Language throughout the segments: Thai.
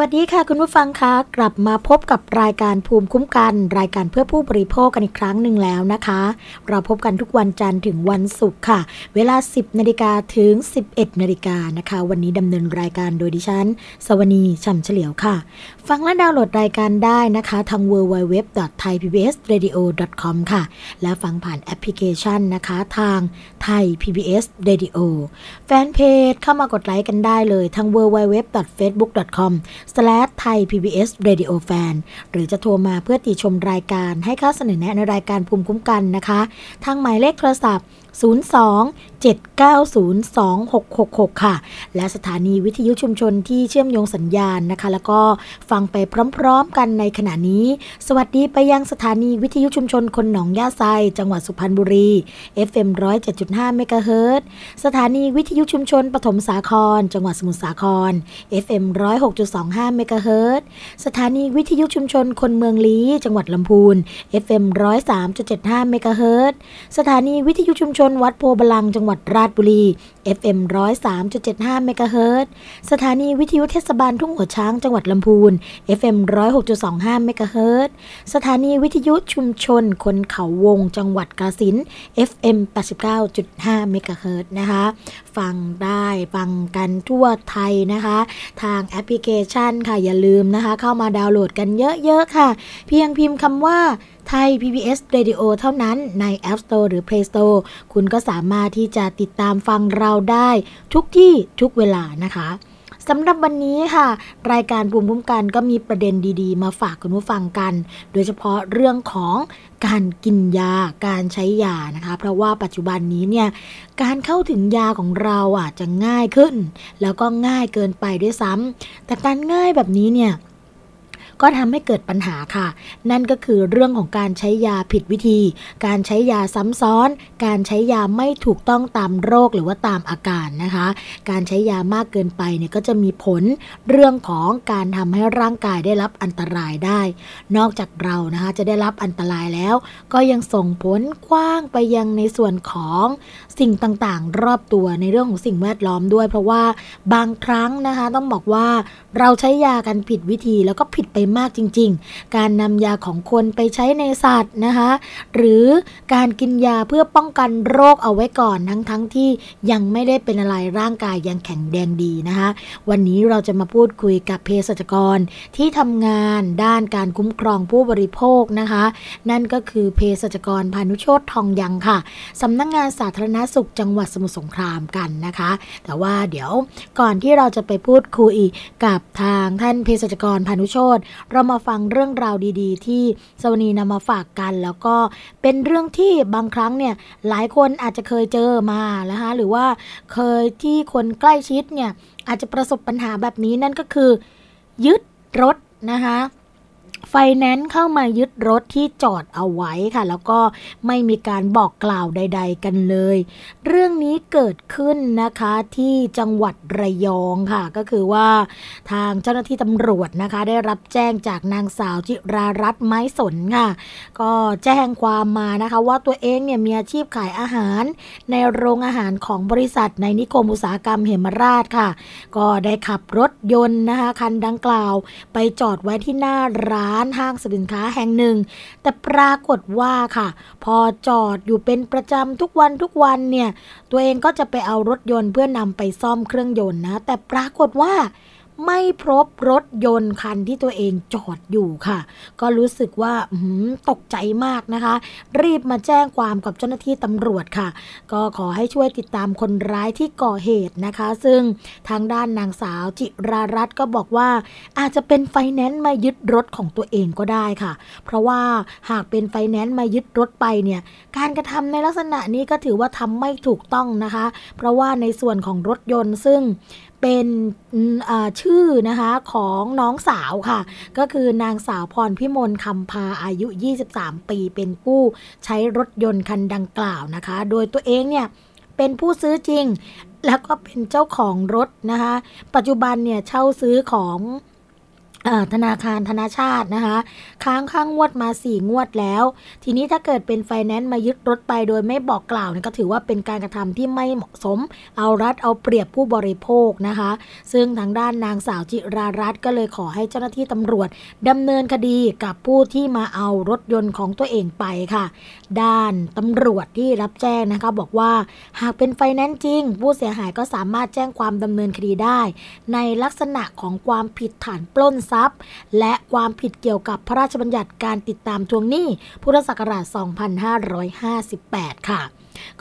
วัสดีค่ะคุณผู้ฟังคะกลับมาพบกับรายการภูมิคุ้มกัน รายการเพื่อผู้บริโภคกันอีกครั้งหนึ่งแล้วนะคะ เราพบกันทุกวันจันทร์ถึงวันศุกร์ค่ะ เวลา 10นาฬิกาถึง 11นาฬิกานะคะ วันนี้ดำเนินรายการโดยดิฉัน สวนีช่ำเฉลียวค่ะ ฟังและดาวน์โหลดรายการได้นะคะ ทาง www.thaipbsradio.com ค่ะ และฟังผ่านแอปพลิเคชันนะคะ ทางไทย PBS Radio แฟนเพจเข้ามากดไลค์กันได้เลยทาง www.facebook.com thai PBS Radio Fan หรือจะโทรมาเพื่อติชมรายการให้ค่าเสนอแนะในรายการภูมิคุ้มกันนะคะ ทางหมายเลขโทรศัพท์02 790 2666 ค่ะ และสถานีวิทยุชุมชนที่เชื่อมโยงสัญญาณนะคะ แล้วก็ฟังไปพร้อมๆกันในขณะนี้ สวัสดีไปยังสถานีวิทยุชุมชนคนหนองย่าไซ จังหวัดสุพรรณบุรี FM 107.5เมกะเฮิรตสถานีวิทยุชุมชนปฐมสาคร จังหวัดสมุทรสาคร FM 106.25เมกะเฮิรตสถานีวิทยุชุมชนคนเมืองลี้ จังหวัดลำพูน FM 103.75เมกะเฮิรตสถานีวิทยุชุมชนชนวัดโพบลังจังหวัดราชบุรี FM 103.75เมกะเฮิรตซ์สถานีวิทยุเทศบาลทุ่งหัวช้างจังหวัดลำพูน FM 106.25เมกะเฮิรตซ์สถานีวิทยุชุมชนคนเขาวงจังหวัดกาสิน FM 89.5เมกะเฮิรตซ์นะคะ ฟังได้ฟังกันทั่วไทยนะคะ ทางแอปพลิเคชันค่ะอย่าลืมนะคะ เข้ามาดาวน์โหลดกันเยอะๆค่ะ เพียงพิมพ์คำว่า ไทย PBS Radio เท่านั้นใน App Store หรือ Play Store คุณก็สามารถที่จะติดตามฟังเราได้ทุกที่ทุกเวลานะคะสำหรับวันนี้ค่ะ รายการภูมิคุ้มกันก็มีประเด็นดีๆ มาฝากคุณผู้ฟังกัน โดยเฉพาะเรื่องของการกินยาการใช้ยานะคะ เพราะว่าปัจจุบันนี้เนี่ยการเข้าถึงยาของเราอะจะง่ายขึ้น แล้วก็ง่ายเกินไปด้วยซ้ำแต่การง่ายแบบนี้เนี่ย ก็ทำให้เกิดปัญหาค่ะ นั่นก็คือเรื่องของการใช้ยาผิดวิธี การใช้ยาซ้ำซ้อน การใช้ยาไม่ถูกต้องตามโรคหรือว่าตามอาการนะคะ การใช้ยามากเกินไปเนี่ยก็จะมีผลเรื่องของการทำให้ร่างกายได้รับอันตรายได้ นอกจากเรานะคะจะได้รับอันตรายแล้ว ก็ยังส่งผลกว้างไปยังในส่วนของสิ่งต่างๆ รอบตัวในเรื่องของสิ่งแวดล้อมด้วย เพราะว่าบางครั้งนะคะต้องบอกว่าเราใช้ยากันผิดวิธีแล้วก็ผิดไปมากจริง ๆ การนำยาของคนไปใช้ในสัตว์นะคะ หรือการกินยาเพื่อป้องกันโรคเอาไว้ก่อนทั้งๆทที่ยังไม่ได้เป็นอะไรร่างกายยังแข็งแรงดีนะคะ วันนี้เราจะมาพูดคุยกับเภสัชกรที่ทำงานด้านการคุ้มครองผู้บริโภคนะคะ นั่นก็คือเภสัชกรพานุโชตทองยังค่ะสำนักงงานสาธารณสุขจังหวัดสมุทรสงครามกันนะคะ แต่ว่าเดี๋ยวก่อนที่เราจะไปพูดคุยกับทางท่านเภสัชกรพานุโชตเรามาฟังเรื่องราวดี ๆ ที่สวนีนำมาฝากกัน แล้วก็เป็นเรื่องที่บางครั้งเนี่ยหลายคนอาจจะเคยเจอมานะคะหรือว่าเคยที่คนใกล้ชิดเนี่ยอาจจะประสบปัญหาแบบนี้นั่นก็คือ ยึดรถนะคะ ไฟแนนซ์เข้ามายึดรถที่จอดเอาไว้ค่ะ แล้วก็ไม่มีการบอกกล่าวใด ๆ กันเลย เรื่องนี้เกิดขึ้นนะคะที่จังหวัดระยองค่ะ ก็คือว่าทางเจ้าหน้าที่ตำรวจนะคะ ได้รับแจ้งจากนางสาวจิรารัตน์ไม้สนค่ะ ก็แจ้งความมานะคะ ว่าตัวเองเนี่ยมีอาชีพขายอาหาร ในโรงอาหารของบริษัทในนิคมอุตสาหกรรมเหมราชค่ะ ก็ได้ขับรถยนต์นะคะคันดังกล่าว ไปจอดไว้ที่หน้าร้านานห้างสินค้าแห่งหนึ่ง แต่ปรากฏว่าค่ะ พอจอดอยู่เป็นประจำทุกวันทุกวันเนี่ย ตัวเองก็จะไปเอารถยนต์เพื่อนำไปซ่อมเครื่องยนต์นะ แต่ปรากฏว่า ไม่พบรถยนต์คันที่ตัวเองจอดอยู่ค่ะ ก็รู้สึกว่าตกใจมากนะคะ รีบมาแจ้งความกับเจ้าหน้าที่ตำรวจค่ะ ก็ขอให้ช่วยติดตามคนร้ายที่ก่อเหตุนะคะ ซึ่งทางด้านนางสาวจิรารัตน์ก็บอกว่า อาจจะเป็นไฟแนนซ์มายึดรถของตัวเองก็ได้ค่ะ เพราะว่าหากเป็นไฟแนนซ์มายึดรถไปเนี่ยการกระทำในลักษณะนี้ก็ถือว่าทำไม่ถูกต้องนะคะ เพราะว่าในส่วนของรถยนต์ซึ่ง เป็นชื่อนะคะของน้องสาวค่ะ ก็คือนางสาวพรพิมลคำพาอายุ 23 ปี เป็นผู้ใช้รถยนต์คันดังกล่าวนะคะ โดยตัวเองเนี่ยเป็นผู้ซื้อจริง แล้วก็เป็นเจ้าของรถนะคะ ปัจจุบันเนี่ยเช่าซื้อของ ธนาคารธนาชาตินะคะ ค้างข้างงวดมา 4 งวดแล้ว ทีนี้ถ้าเกิดเป็นไฟแนนซ์มายึดรถไปโดยไม่บอกกล่าวเนี่ยก็ถือว่าเป็นการกระทำที่ไม่เหมาะสม เอารัดเอาเปรียบผู้บริโภคนะคะ ซึ่งทางด้านนางสาวจิรารัตน์ก็เลยขอให้เจ้าหน้าที่ตำรวจดำเนินคดีกับผู้ที่มาเอารถยนต์ของตัวเองไปค่ะ ด้านตำรวจที่รับแจ้งนะคะ บอกว่าหากเป็นไฟแนนซ์จริง ผู้เสียหายก็สามารถแจ้งความดำเนินคดีได้ ในลักษณะของความผิดฐานปล้นทรัพย์ และความผิดเกี่ยวกับพระราชบัญญัติการติดตามทวงหนี้ พุทธศักราช 2558 ค่ะ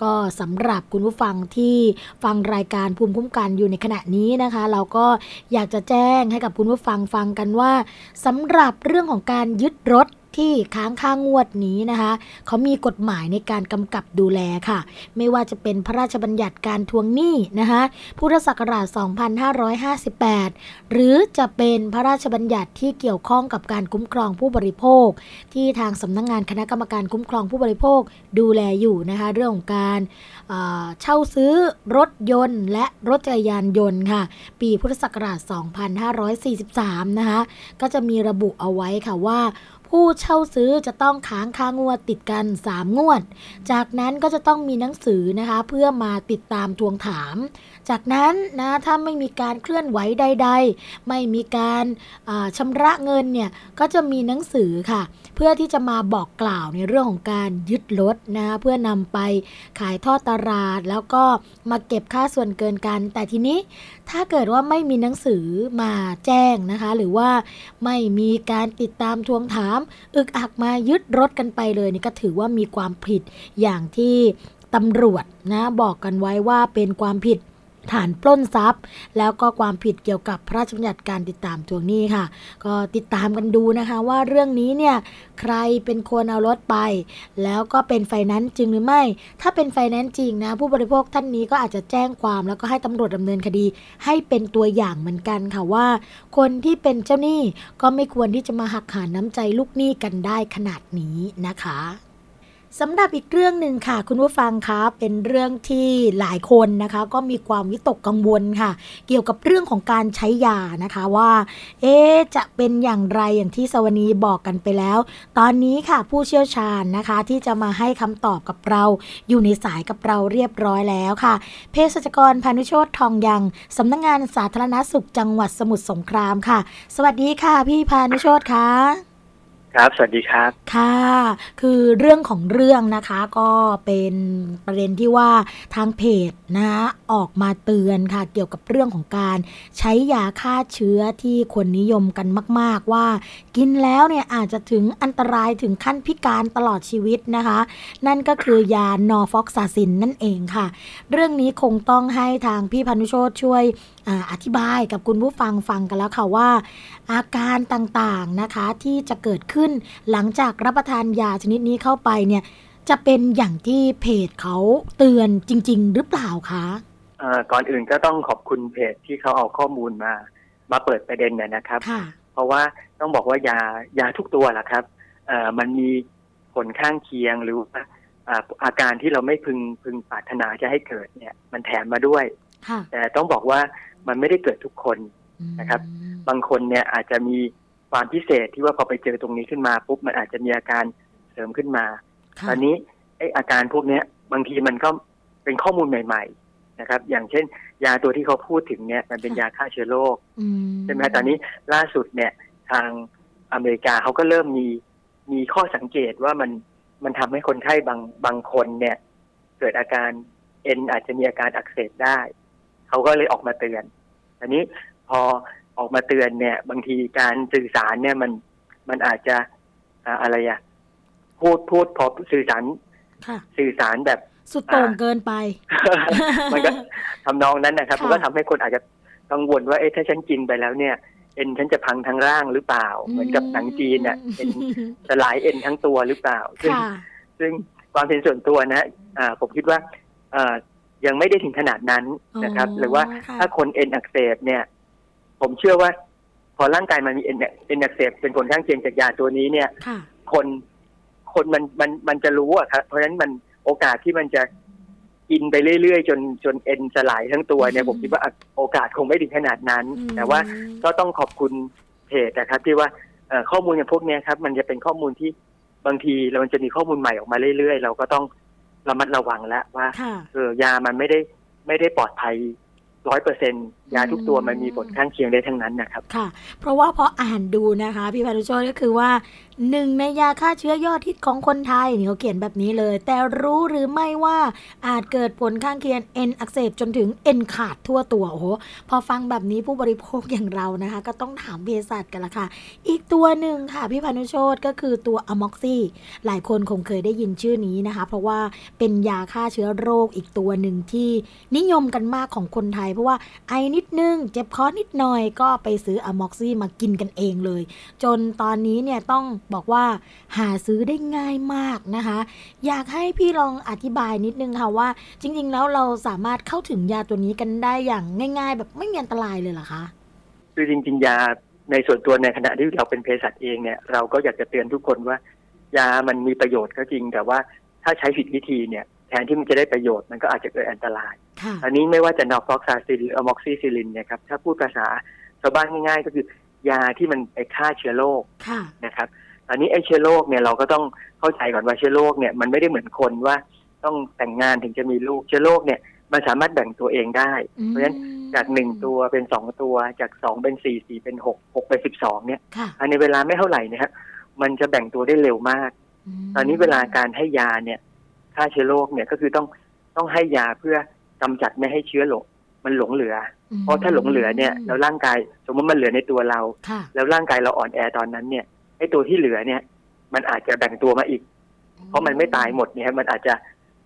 ก็สำหรับคุณผู้ฟังที่ฟังรายการภูมิคุ้มกันอยู่ในขณะนี้นะคะ เราก็อยากจะแจ้งให้กับคุณผู้ฟังฟังกันว่าสำหรับเรื่องของการยึดรถ ที่ค้างค่างวดนี้นะคะเขามีกฎหมายในการกำกับดูแลค่ะ ไม่ว่าจะเป็นพระราชบัญญัติการทวงหนี้นะคะพุทธศักราช 2558 หรือจะเป็นพระราชบัญญัติที่เกี่ยวข้องกับการคุ้มครองผู้บริโภค ที่ทางสำนักงงานคณะกรรมการคุ้มครองผู้บริโภคดูแลอยู่นะคะเรื่องของการเช่าซื้อรถยนต์และรถจักรยานยนต์ค่ะ ปีพุทธศักราช 2543 นะคะก็จะมีระบุเอาไว้ค่ะว่า ผู้เช่าซื้อจะต้องค้างค่างวดติดกัน 3 งวด จากนั้นก็จะต้องมีหนังสือนะคะ เพื่อมาติดตามทวงถามจากนั้นนะถ้าไม่มีการเคลื่อนไหวใด ๆ ไม่มีการาชำระเงินเนี่ยก็จะมีหนังสือค่ะ เพื่อที่จะมาบอกกล่าวในเรื่องของการยึดรถนะเพื่อนำไปขายทอดตลาด แล้วก็มาเก็บค่าส่วนเกินกัน แต่ทีนี้ถ้าเกิดว่าไม่มีหนังสือมาแจ้งนะคะ หรือว่าไม่มีการติดตามทวงถาม อึกอักมายึดรถกันไปเลยนี่ก็ถือว่ามีความผิดอย่างที่ตำรวจนะบอกกันไว้ว่าเป็นความผิด ฐานปล้นทรัพย์ แล้วก็ความผิดเกี่ยวกับพระราชบัญญัติการติดตามทวงหนี้ค่ะ ก็ติดตามกันดูนะคะว่าเรื่องนี้เนี่ยใครเป็นคนเอารถไป แล้วก็เป็นไฟแนนซ์จริงหรือไม่ ถ้าเป็นไฟแนนซ์จริงนะผู้บริโภคท่านนี้ก็อาจจะแจ้งความ แล้วก็ให้ตำรวจดำเนินคดี ให้เป็นตัวอย่างเหมือนกันค่ะว่า คนที่เป็นเจ้าหนี้ก็ไม่ควรที่จะมาหักหาน้ำใจลูกหนี้กันได้ขนาดนี้นะคะ สำหรับอีกเรื่องหนึ่งค่ะ คุณผู้ฟังคะเป็นเรื่องที่หลายคนนะคะ ก็มีความวิตกกังวลค่ะ เกี่ยวกับเรื่องของการใช้ยานะคะว่า เอ๊จะเป็นอย่างไรอย่างที่สวนีบอกกันไปแล้ว ตอนนี้ค่ะผู้เชี่ยวชาญนะคะ ที่จะมาให้คำตอบกับเรา อยู่ในสายกับเราเรียบร้อยแล้วค่ะเภสัชกรพานุโชตทองยังสำนักงงานสาธารณสุขจังหวัดสมุทรสงครามค่ะ สวัสดีค่ะ พี่พานุโชตค่ะ ครับสวัสดีครับ ค่ะ คือเรื่องของเรื่องนะคะก็เป็นประเด็นที่ว่าทางเพจนะคะออกมาเตือนค่ะ เกี่ยวกับเรื่องของการใช้ยาฆ่าเชื้อที่คนนิยมกันมาก ๆ ว่า กินแล้วเนี่ยอาจจะถึงอันตรายถึงขั้นพิการตลอดชีวิตนะคะ นั่นก็คือยานอฟอกซาซินนั่นเองค่ะ เรื่องนี้คงต้องให้ทางพี่พานุโชตช่วย อาอธิบายกับคุณผู้ฟังฟังกันแล้วค่ะว่า อาการต่างๆนะคะที่จะเกิดขึ้นหลังจากรับประทานยาชนิดนี้เข้าไปเนี่ยจะเป็นอย่างที่เพจเขาเตือนจริง ๆ หรือเปล่าคะเอ่อก่อนอื่นก็ต้องขอบคุณเพจที่เขาเอาข้อมูลมา มาเปิดประเด็นนะนะครับค่ะเพราะว่าต้องบอกว่ายายาทุกตัวแหละครับเอ่อมันมีผลข้างเคียงหรือว่าอ่าอาการที่เราไม่พึงพึงปรารถนาจะให้เกิดเนี่ย มันแถมมาด้วยค่ะแต่ต้องบอกว่า มันไม่ได้เกิดทุกคนนะครับอืมบางคนเนี่ยอาจจะมีความพิเศษที่ว่าพอไปเจอตรงนี้ขึ้นมาปุ๊บมันอาจจะมีอาการเสริมขึ้นมาค่ะตอนนี้ไออาการพวกเนี้ย บางทีมันก็เป็นข้อมูลใหม่ ๆ นะครับ อย่างเช่น ยาตัวที่เขาพูดถึงเนี่ย มันเป็นยาฆ่าเชื้อโรคอืใช่ไหมฮะตอนนี้ล่าสุดเนี่ยทางอเมริกาเขาก็เริ่มมีมีข้อสังเกตว่ามันมันทำให้คนไข้บางบางคนเนี่ย เกิดอาการเอ็นอาจจะมีอาการอักเสบได้ เขาก็เลยออกมาเตือน อันนี้พอออกมาเตือนเนี่ย บางทีการสื่อสารเนี่ยมันมันอาจจะอ่าอะไรอะพูดพูดพอสื่อสารค่ะสื่อสารแบบสุดโต่งเกินไป มันก็ทำนองนั้นนะครับค่ะมันก็ทำให้คนอาจจะกังวลว่าเอ๊ะถ้าฉันกินไปแล้วเนี่ย เอ็นฉันจะพังทั้งร่างหรือเปล่า เหมือนกับหนังจีนเนี่ยเอ็นสลายเอ็นทั้งตัวหรือเปล่า ซึ่งค่ะซึ่งความเป็นส่วนตัวนะอ่าผมคิดว่าอ่า ยังไม่ได้ถึงขนาดนั้นนะครับอ๋อหรือว่าค่ะถ้าคนเอ็นอักเสบเนี่ย ผมเชื่อว่า พอร่างกายมันมีเอ็นเอ็นอักเสบเป็นผลข้างเคียงจากยาตัวนี้เนี่ยค่ะคนคนมันมันมันจะรู้อะครับเพราะฉะนั้นมันโอกาสที่มันจะกินไปเรื่อยๆ จนจนเอ็นสลายทั้งตัวเนี่ยอืมผมคิดว่าโอกาสคงไม่ถึงขนาดนั้นอืมแต่ว่าก็ต้องขอบคุณเพจนะครับที่ว่าเอ่อข้อมูลอย่างพวกเนี้ยครับ มันจะเป็นข้อมูลที่บางทีเรามันจะมีข้อมูลใหม่ออกมาเรื่อยๆ เราก็ต้อง ระมัดระวังแล้วว่าค่ะเออยามันไม่ได้ไม่ได้ปลอดภัยร้อยเปอร์เซ็น ยาทุกตัวมันมีผลข้างเคียงได้ทั้งนั้นนะครับ ค่ะ เพราะว่าพออ่านดูนะคะ พี่พานุโชตก็คือว่าหนึ่งในยาฆ่าเชื้อยอดฮิตของคนไทยนี่เขาเขียนแบบนี้เลย แต่รู้หรือไม่ว่าอาจเกิดผลข้างเคียงเอ็นอักเสบจนถึงเอ็นขาดทั่วตัวโอ้โหพอฟังแบบนี้ผู้บริโภคอย่างเรานะคะ ก็ต้องถามเภสัชกันละค่ะ อีกตัวหนึ่งค่ะพี่พานุโชตก็คือตัวอะม็อกซี่หลายคนคงเคยได้ยินชื่อนี้นะคะ เพราะว่าเป็นยาฆ่าเชื้อโรคอีกตัวหนึ่งที่นิยมกันมากของคนไทย เพราะว่าไอนิดนึง เจ็บคอนิดหน่อยก็ไปซื้ออะม็อกซี่มากินกันเองเลย จนตอนนี้เนี่ยต้องบอกว่าหาซื้อได้ง่ายมากนะคะ อยากให้พี่ลองอธิบายนิดนึงค่ะว่า จริง ๆ แล้วเราสามารถเข้าถึงยาตัวนี้กันได้อย่างง่าย ๆ แบบไม่มีอันตรายเลยเหรอคะคือจริง ๆ ยาในส่วนตัวในขณะที่เราเป็นเภสัชเองเนี่ยเราก็อยากจะเตือนทุกคนว่า ยามันมีประโยชน์ก็จริงแต่ว่าถ้าใช้ผิดวิธีเนี่ย แทนที่มันจะได้ประโยชน์มันก็อาจจะเกิดอันตรายค่ะอันนี้ไม่ว่าจะ norfloxacin หรือ amoxicillin เนี่ยครับ ถ้าพูดภาษาชาวบ้านง่ายๆ ก็คือยาที่มันไปฆ่าเชื้อโรคค่ะนะครับ อันนี้ไอ้เชื้อโรคเนี่ยเราก็ต้องเข้าใจก่อนว่าเชื้อโรคเนี่ยมันไม่ได้เหมือนคนว่าต้องแต่งงานถึงจะมีลูกเชื้อโรคเนี่ยมันสามารถแบ่งตัวเองได้ เพราะฉะนั้นจากหนึ่งตัวเป็นสองตัวจากสองเป็นสี่สี่เป็นหกหกเป็นสิบสองเนี่ยค่ะภายในเวลาไม่เท่าไหร่เนะครับมันจะแบ่งตัวได้เร็วมากมตอนนี้เวลาการให้ยาเนี่ย ฆ่าเชื้อโรคเนี่ยก็คือต้องต้องให้ยาเพื่อกำจัดไม่ให้เชื้อหลงมันหลงเหลือ เพราะถ้าหลงเหลือเนี่ยแล้วร่างกายสมมติมันเหลือในตัวเราค่ะแล้วร่างกายเราอ่อนแอตอนนั้นเนี่ยไอ้ตัวที่เหลือเนี่ย มันอาจจะแบ่งตัวมาอีก เพราะมันไม่ตายหมดเนี่ยมันอาจจะ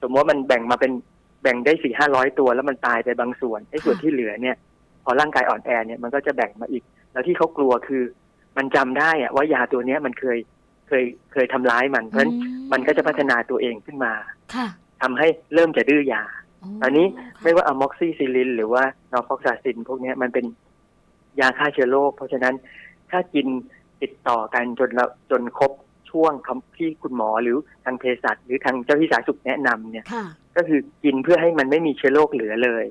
สมมติว่ามันแบ่งมาเป็นแบ่งได้สี่ห้าร้อยตัวแล้วมันตายไปบางส่วนไอ้ส่วนที่เหลือเนี่ย พอร่างกายอ่อนแอเนี่ยมันก็จะแบ่งมาอีก แล้วที่เขากลัวคือ มันจำได้อะว่ายาตัวเนี้ยมันเคย เคยเคยทำร้ายมันเพราะฉะนั้นมันก็จะพัฒนาตัวเองขึ้นมาค่ะทำให้เริ่มจะดื้อยาตอนนี้ค่ะไม่ว่า amoxicillin หรือว่านอร์ฟอกซาซิน พวกเนี้ยมันเป็นยาฆ่าเชื้อโรคเพราะฉะนั้นถ้ากินติดต่อกันจนเราจนครบช่วงคำที่คุณหมอหรือทางเภสัชหรือทางเจ้าที่สาธารณสุขแนะนำเนี่ยค่ะก็คือกินเพื่อให้มันไม่มีเชื้อโรคเหลือเลย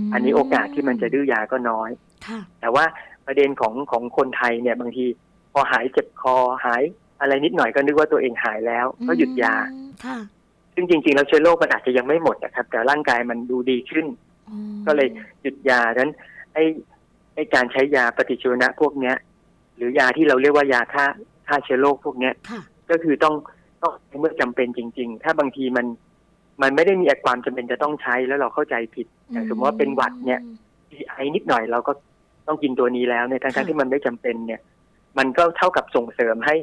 มอันนี้โอกาสที่มันจะดื้อยาก็น้อยค่ะแต่ว่าประเด็นของของคนไทยเนี่ยบางที พอหายเจ็บคอหาย อะไรนิดหน่อยก็นึกว่าตัวเองหายแล้ว ก็หยุดยาอืมค่ะซึ่งจริง ๆ แล้วเชื้อโรคมันอาจจะยังไม่หมดนะครับ แต่ร่างกายมันดูดีขึ้นอืมก็เลยหยุดยาดังนั้นไอ้ไอ้การใช้ยาปฏิชีวนะพวกเนี้ย หรือยาที่เราเรียกว่ายาฆ่าฆ่าเชื้อโรคพวกเนี้ยค่ะก็คือต้องต้องเมื่อจำเป็นจริง ๆ ถ้าบางทีมันมันไม่ได้มีความจำเป็นจะต้องใช้แล้วเราเข้าใจผิดอย่างสมมติว่าเป็นหวัดเนี่ยไอนิดหน่อยเราก็ต้องกินตัวนี้แล้วในทางค่ะที่มันไม่จำเป็นเนี่ย มันก็เท่ากับส่งเสริมให้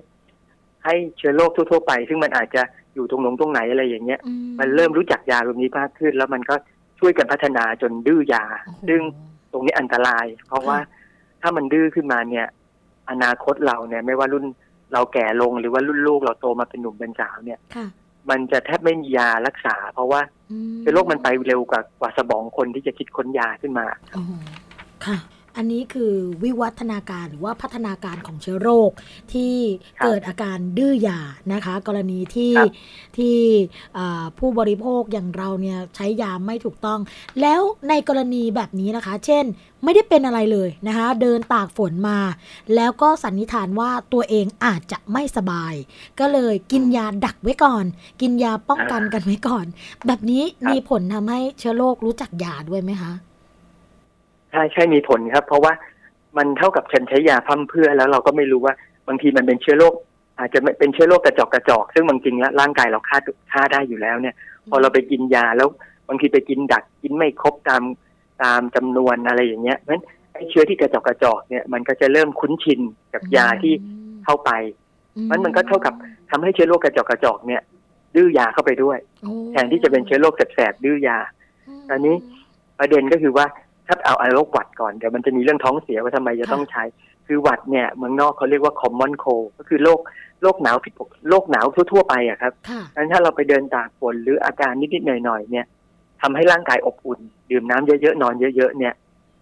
ให้เชื้อโรคทั่ว ๆ ไป ซึ่งมันอาจจะอยู่ตรงนงตรงไหนอะไรอย่างเงี้ยอืมันเริ่มรู้จักยาแบบนี้มากขึ้น แล้วมันก็ช่วยกันพัฒนาจนดื้อยาโอ้โหซึ่งตรงนี้อันตราย เพราะค่ะว่าถ้ามันดื้อขึ้นมาเนี่ย อนาคตเราเนี่ย ไม่ว่ารุ่นเราแก่ลงหรือว่ารุ่นลูกเราโตมาเป็นหนุ่มเป็นสาวเนี่ยค่ะมันจะแทบไม่มียารักษา เพราะว่าอืมเชื้อโรคมันไปเร็วกว่ากว่าสมองคนที่จะคิดค้นยาขึ้นมาโอ้โหค่ะ อันนี้คือวิวัฒนาการหรือว่าพัฒนาการของเชื้อโรคที่ครับเกิดอาการดื้อยานะคะ กรณีที่ครับที่อ่าผู้บริโภคอย่างเราเนี่ยใช้ยาไม่ถูกต้อง แล้วในกรณีแบบนี้นะคะ เช่นไม่ได้เป็นอะไรเลยนะคะ เดินตากฝนมา แล้วก็สันนิษฐานว่าตัวเองอาจจะไม่สบาย ก็เลยกินยาดักไว้ก่อน กินยาป้องกันกันไว้ก่อน แบบนี้ครับมีผลทำให้เชื้อโรครู้จักยาด้วยไหมคะ ใช่ใช่มีผลครับ เพราะว่ามันเท่ากับฉันใช้ยาพั่มเพรื่อแล้วเราก็ไม่รู้ว่าบางทีมันเป็นเชื้อโรคอาจจะไม่เป็นเชื้อโรคกระจอกกระจอก ซึ่งบางจริงแล้วร่างกายเราฆ่าฆ่าได้อยู่แล้วเนี่ย พอเราไปกินยาแล้วบางทีไปกินดักกินไม่ครบตามตามจำนวนอะไรอย่างเงี้ยเพราะฉะนั้นไอ้เชื้อที่กระจอกกระจอกเนี่ยมันก็จะเริ่มคุ้นชินกับยาที่เข้าไปมันมันก็เท่ากับทำให้เชื้อโรคกระจอกกระจอกเนี่ย ดื้อยาเข้าไปด้วยโอ้แทนที่จะเป็นเชื้อโรคแสบๆดื้อยาตอนนี้ประเด็นก็คือว่า ถ้าเอาเอาโรคหวัดก่อนเดี๋ยวมันจะมีเรื่องท้องเสียว่าทำไมจะต้องใช้ คือหวัดเนี่ยเมืองนอกเขาเรียกว่า common cold ก็คือโรคโรคหนาวผิดปกโรคหนาวทั่วๆไปอะครับค่ะดังนั้นถ้าเราไปเดินตากฝนหรืออาการนิดๆหน่อยๆเนี่ยทำให้ร่างกายอบอุ่น ดื่มน้ำเยอะๆนอนเยอะๆเนี่ย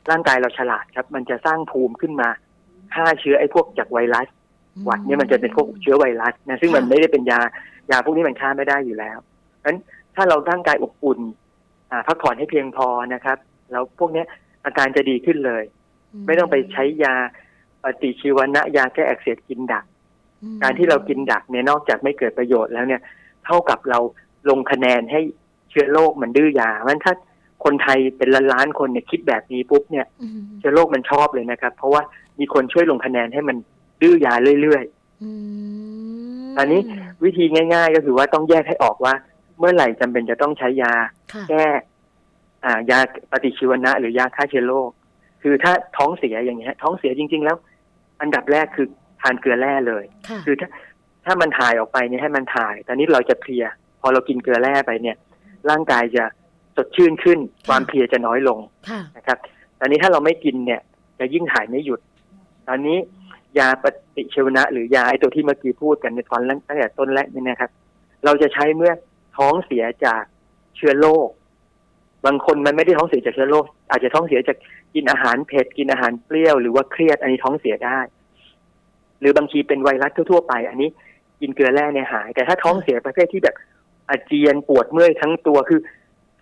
ร่างกายเราฉลาดครับ มันจะสร้างภูมิขึ้นมาฆ่าเชื้อไอ้พวกจากไวรัส หวัดเนี่ยมันจะเป็นพวกเชื้อไวรัสนะซึ่งมันค่ะไม่ได้เป็นยายาพวกนี้มันฆ่าไม่ได้อยู่แล้วเพราะฉะนั้นถ้าเราร่างกายอบอุ่นอ่าพักผ่อนให้เพียงพอนะครับ แล้วพวกเนี้ยอาการจะดีขึ้นเลย ไม่ต้องไปใช้ยาปฏิชีวนะยาแก้อักเสบกินดักอืมการที่เรากินดักเนี่ยนอกจากไม่เกิดประโยชน์แล้วเนี่ย เท่ากับเราลงคะแนนให้เชื้อโรคมันดื้อยาเพราะฉะนั้นถ้าคนไทยเป็นล้านล้านๆคนเนี่ยคิดแบบนี้ปุ๊บเนี่ยอืมเชื้อโรคมันชอบเลยนะครับ เพราะว่ามีคนช่วยลงคะแนนให้มันดื้อยาเรื่อยๆอืมอันนี้วิธีง่าย ๆ ก็คือว่าต้องแยกให้ออกว่า เมื่อไหร่จำเป็นจะต้องใช้ยาค่ะแก้อ่ายาปฏิชีวนะ หรือยาฆ่าเชื้อโรคคือถ้าท้องเสียอย่างเงี้ยท้องเสียจริง ๆ แล้ว อันดับแรกคือทานเกลือแร่เลยค่ะคือถ้าถ้ามันถ่ายออกไปเนี่ยให้มันถ่าย ตอนนี้เราจะเพลีย พอเรากินเกลือแร่ไปเนี่ย ร่างกายจะสดชื่นขึ้น ความเพลียจะน้อยลงค่ะนะครับ ตอนนี้ถ้าเราไม่กินเนี่ย จะยิ่งถ่ายไม่หยุด ตอนนี้ยาปฏิชีวนะ หรือยาไอตัวที่เมื่อกี้พูดกันในตอนแรกตั้งแต่ต้นแรกเนี่ยนะครับ เราจะใช้เมื่อท้องเสียจากเชื้อโรค บางคนมันไม่ได้ท้องเสียจากเชื้อโรคอาจจะท้องเสียจากกินอาหารเผ็ดกินอาหารเปรี้ยวหรือว่าเครียดอันนี้ท้องเสียได้ หรือบางทีเป็นไวรัสทั่วๆไป อันนี้กินเกลือแร่เนี่ยหาย แต่ถ้าท้องเสียประเภทที่แบบอาเจียนปวดเมื่อยทั้งตัวคือ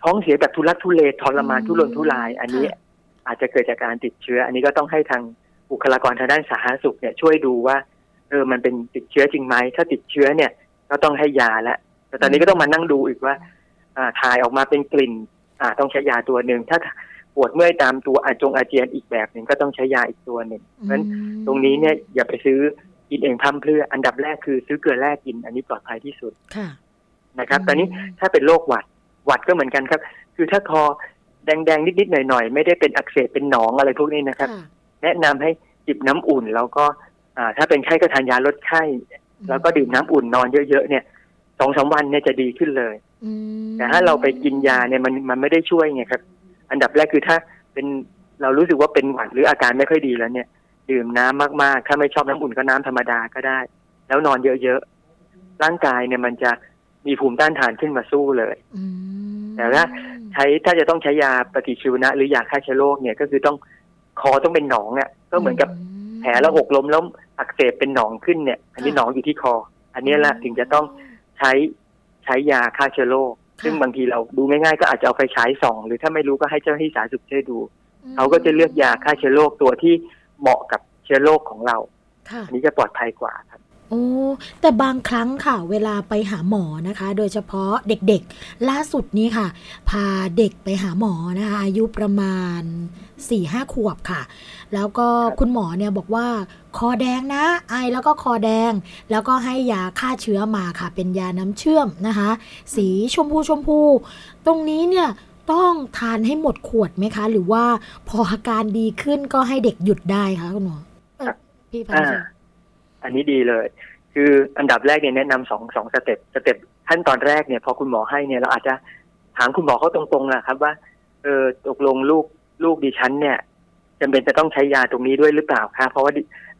ท้องเสียแบบทุลักทุเลทรมานทุรนทุราย อันนี้ค่ะอาจจะเกิดจากการติดเชื้อ อันนี้ก็ต้องให้ทางบุคลากรทางด้านสาธารณสุขเนี่ยช่วยดูว่าอมันเป็นติดเชื้อจริงไหมถ้าติดเชื้อเนี่ย ก็ต้องให้ยาแล้วแต่ตอนนี้ก็ต้องมานั่งดูอีกว่า อ่าถ่ายออกมาเป็นกลิ่น อ่าต้องใช้ยาตัวหนึ่งถ้าปวดเมื่อยตามตัวอาจงอาเจียนอีกแบบหนึ่งก็ต้องใช้ยาอีกตัวหนึ่งเพราะฉะนั้นตรงนี้เนี่ยอย่าไปซื้อกินเองพร่ำเพรื่ออันดับแรกคือซื้อเกลือแร่กิน อันนี้ปลอดภัยที่สุดค่ะนะครับอืมตอนนี้ถ้าเป็นโรคหวัดหวัดก็เหมือนกันครับ คือถ้าคอแดงๆ นิดๆ หน่อยๆ ไม่ได้เป็นอักเสบเป็นหนองอะไรพวกนี้นะครับค่ะแนะนำให้จิบน้ำอุ่น แล้วก็อ่าถ้าเป็นไข้ก็ทานยาลดไข้ แล้วก็ดื่มน้ำอุ่นนอนเยอะๆเนี่ยสองสามวันเนี่ยจะดีขึ้นเลยอืม แต่ถ้าเราไปกินยาเนี่ยมันมันไม่ได้ช่วยไงครับ อันดับแรกคือถ้าเป็นเรารู้สึกว่าเป็นหวัดหรืออาการไม่ค่อยดีแล้วเนี่ย ดื่มน้ำมากๆ ถ้าไม่ชอบน้ำอุ่นก็น้ำธรรมดาก็ได้ แล้วนอนเยอะๆร่างกายเนี่ยมันจะมีภูมิต้านทานขึ้นมาสู้เลยอืมแต่ว่าใช้ถ้าจะต้องใช้ยาปฏิชีวนะ หรือยาฆ่าเชื้อโรคเนี่ยก็คือต้องคอต้องเป็นหนองอะก็เหมือนกับแผลแล้วหกล้มแล้วอักเสบเป็นหนองขึ้นเนี่ย อันนี้หนองอยู่ที่คอ อันนี้แหละถึงจะต้องใช้ ใช้ยาฆ่าเชื้อโรคซึ่งบางทีเราดูง่ายๆ ก็อาจจะเอาไฟฉายส่องหรือถ้าไม่รู้ก็ให้เจ้าหน้าที่สาธารณสุขช่วยดูเขาก็จะเลือกยาฆ่าเชื้อโรคตัวที่เหมาะกับเชื้อโรคของเราค่ะอันนี้จะปลอดภัยกว่าครับ โอ้แต่บางครั้งค่ะ เวลาไปหาหมอนะคะ โดยเฉพาะเด็กๆ ล่าสุดนี้ค่ะ พาเด็กไปหาหมอนะคะอายุประมาณ4ี่ห้าขวบค่ะ แล้วก็คุณหมอเนี่ยบอกว่าคอแดงนะ ไอแล้วก็คอแดง แล้วก็ให้ยาฆ่าเชื้อมาค่ะ เป็นยาน้ำเชื่อมนะคะ สีชมพูชมพู ตรงนี้เนี่ยต้องทานให้หมดขวดไหมคะ หรือว่าพออาการดีขึ้นก็ให้เด็กหยุดได้คะคุณหมออพี่พันธ์ อันนี้ดีเลย คืออันดับแรกเนี่ยแนะนำสองสอง step step ขั้นตอนแรกเนี่ยพอคุณหมอให้เนี่ยเราอาจจะถามคุณหมอเขาตรงๆนะครับ ว่าเออตกลงลูกลูกดิฉันเนี่ยจำเป็นจะต้องใช้ยาตรงนี้ด้วยหรือเปล่าคะเพราะว่า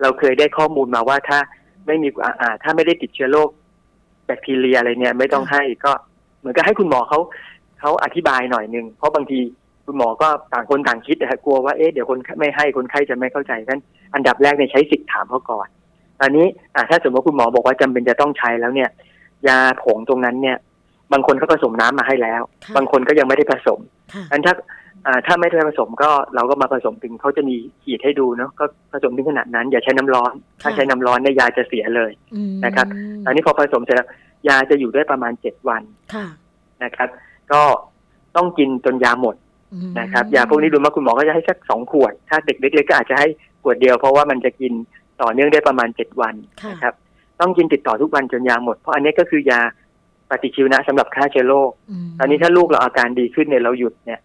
เราเคยได้ข้อมูลมาว่าถ้าไม่มีอ่าถ้าไม่ได้ติดเชื้อโรคแบคทีเรียอะไรเนี่ย ไม่ต้องให้ก็ เหมือนกับให้คุณหมอเขาเขาอธิบายหน่อยนึงเพราะบางทีคุณหมอก็ต่างคนต่างคิดนะกลัวว่าเอ๊ะเดี๋ยวคนไม่ให้คนไข้จะไม่เข้าใจนั้นอันดับแรกเนี่ยใช้สิทธิ์ถามเขาก่อน อนนี้อ่าถ้าสมมติว่าคุณหมอบอกว่าจำเป็นจะต้องใช้แล้วเนี่ย ยาผงตรงนั้นเนี่ย บางคนเขาผสมน้ำมาให้แล้วค่ะบางคนก็ยังไม่ได้ผสมค่ะอันถ้าอ่าถ้าไม่ได้ผสมก็เราก็มาผสมถึงเขาจะมีขีดให้ดูเนาะก็ผสมถึงขนาดนั้น อย่าใช้น้ำร้อน ถ้าใช้น้ำร้อนเนี่ยยาจะเสียเลยอืมนะครับ อันนี้พอผสมเสร็จแล้วยาจะอยู่ได้ประมาณเจ็ดวันค่ะนะครับ ก็ต้องกินจนยาหมดอืมนะครับยาพวกนี้ดูมาคุณหมอก็จะให้สักสองขวด ถ้าเด็กเล็กๆก็อาจจะให้ขวดเดียวเพราะว่ามันจะกิน ต่อเนื่องได้ประมาณเจ็ดวันค่ะนะครับ ต้องกินติดต่อทุกวันจนยาหมด เพราะอันนี้ก็คือยาปฏิชีวนะสำหรับฆ่าเชื้อโรคมตอนนี้ถ้าลูกเราอาการดีขึ้นเนี่ยเราหยุดเนี่ย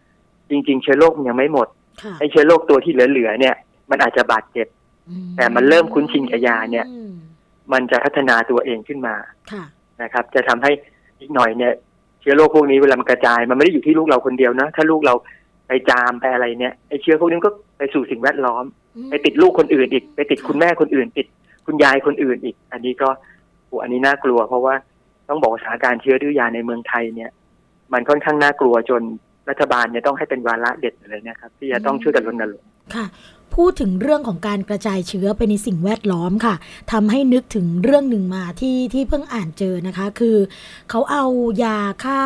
จริง ๆ เชื้อโรคมันยังไม่หมดค่ะไอ้เชื้อโรคตัวที่เหลือๆเนี่ย มันอาจจะบาดเจ็บอืแต่มันเริ่มคุ้นชินกับยาเนี่ยอืมมันจะพัฒนาตัวเองขึ้นมาค่ะนะครับ จะทำให้อีกหน่อยเนี่ย เชื้อโรคพวกนี้เวลามันกระจาย มันไม่ได้อยู่ที่ลูกเราคนเดียวนะถ้าลูกเราไปจามไปอะไรเนี่ยไอ้เชื้อพวกนี้มันก็ไปสู่สิ่งแวดล้อม ไปติดลูกคนอื่นอีก ไปติดคุณแม่คนอื่น ติดคุณยายคนอื่นอีก อันนี้ก็โหอันนี้น่ากลัว เพราะว่าต้องบอกสถานการณ์เชื้อดื้อยาในเมืองไทยเนี่ย มันค่อนข้างน่ากลัวจนรัฐบาลเนี่ยต้องให้เป็นวาระเด็ดเลยนะครับ ที่จะต้องช่วยกันรณรงค์ค่ะ พูดถึงเรื่องของการกระจายเชื้อไปในสิ่งแวดล้อมค่ะทำให้นึกถึงเรื่องหนึ่งมาที่ที่เพิ่งอ่านเจอนะคะ คือเขาเอายาฆ่า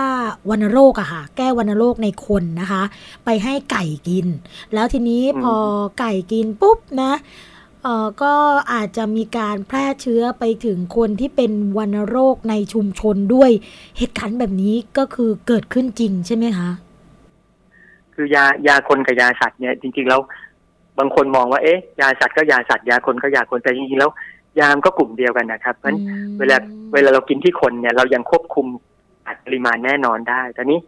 วัณโรคอะค่ะ แก้วัณโรคในคนนะคะ ไปให้ไก่กิน แล้วทีนี้อืมพอไก่กินปุ๊บนะเอ่อก็อาจจะมีการแพร่เชื้อไปถึงคนที่เป็นวัณโรคในชุมชนด้วยเหตุการณ์แบบนี้ก็คือเกิดขึ้นจริงใช่ไหมคะ คือยายาคนกับยาสัตว์เนี่ยจริงๆแล้ว บางคนมองว่าเอ๊ะยาสัตว์ก็ยาสัตว์ยาคนก็ยาคนแต่จริงๆแล้ว ยามนก็กลุ่มเดียวกันนะครับ เพราะฉะนั้นอืมเวลาเวลาเรากินที่คนเนี่ย เรายังควบคุมอัตราปริมาณแน่นอนได้แต่นี้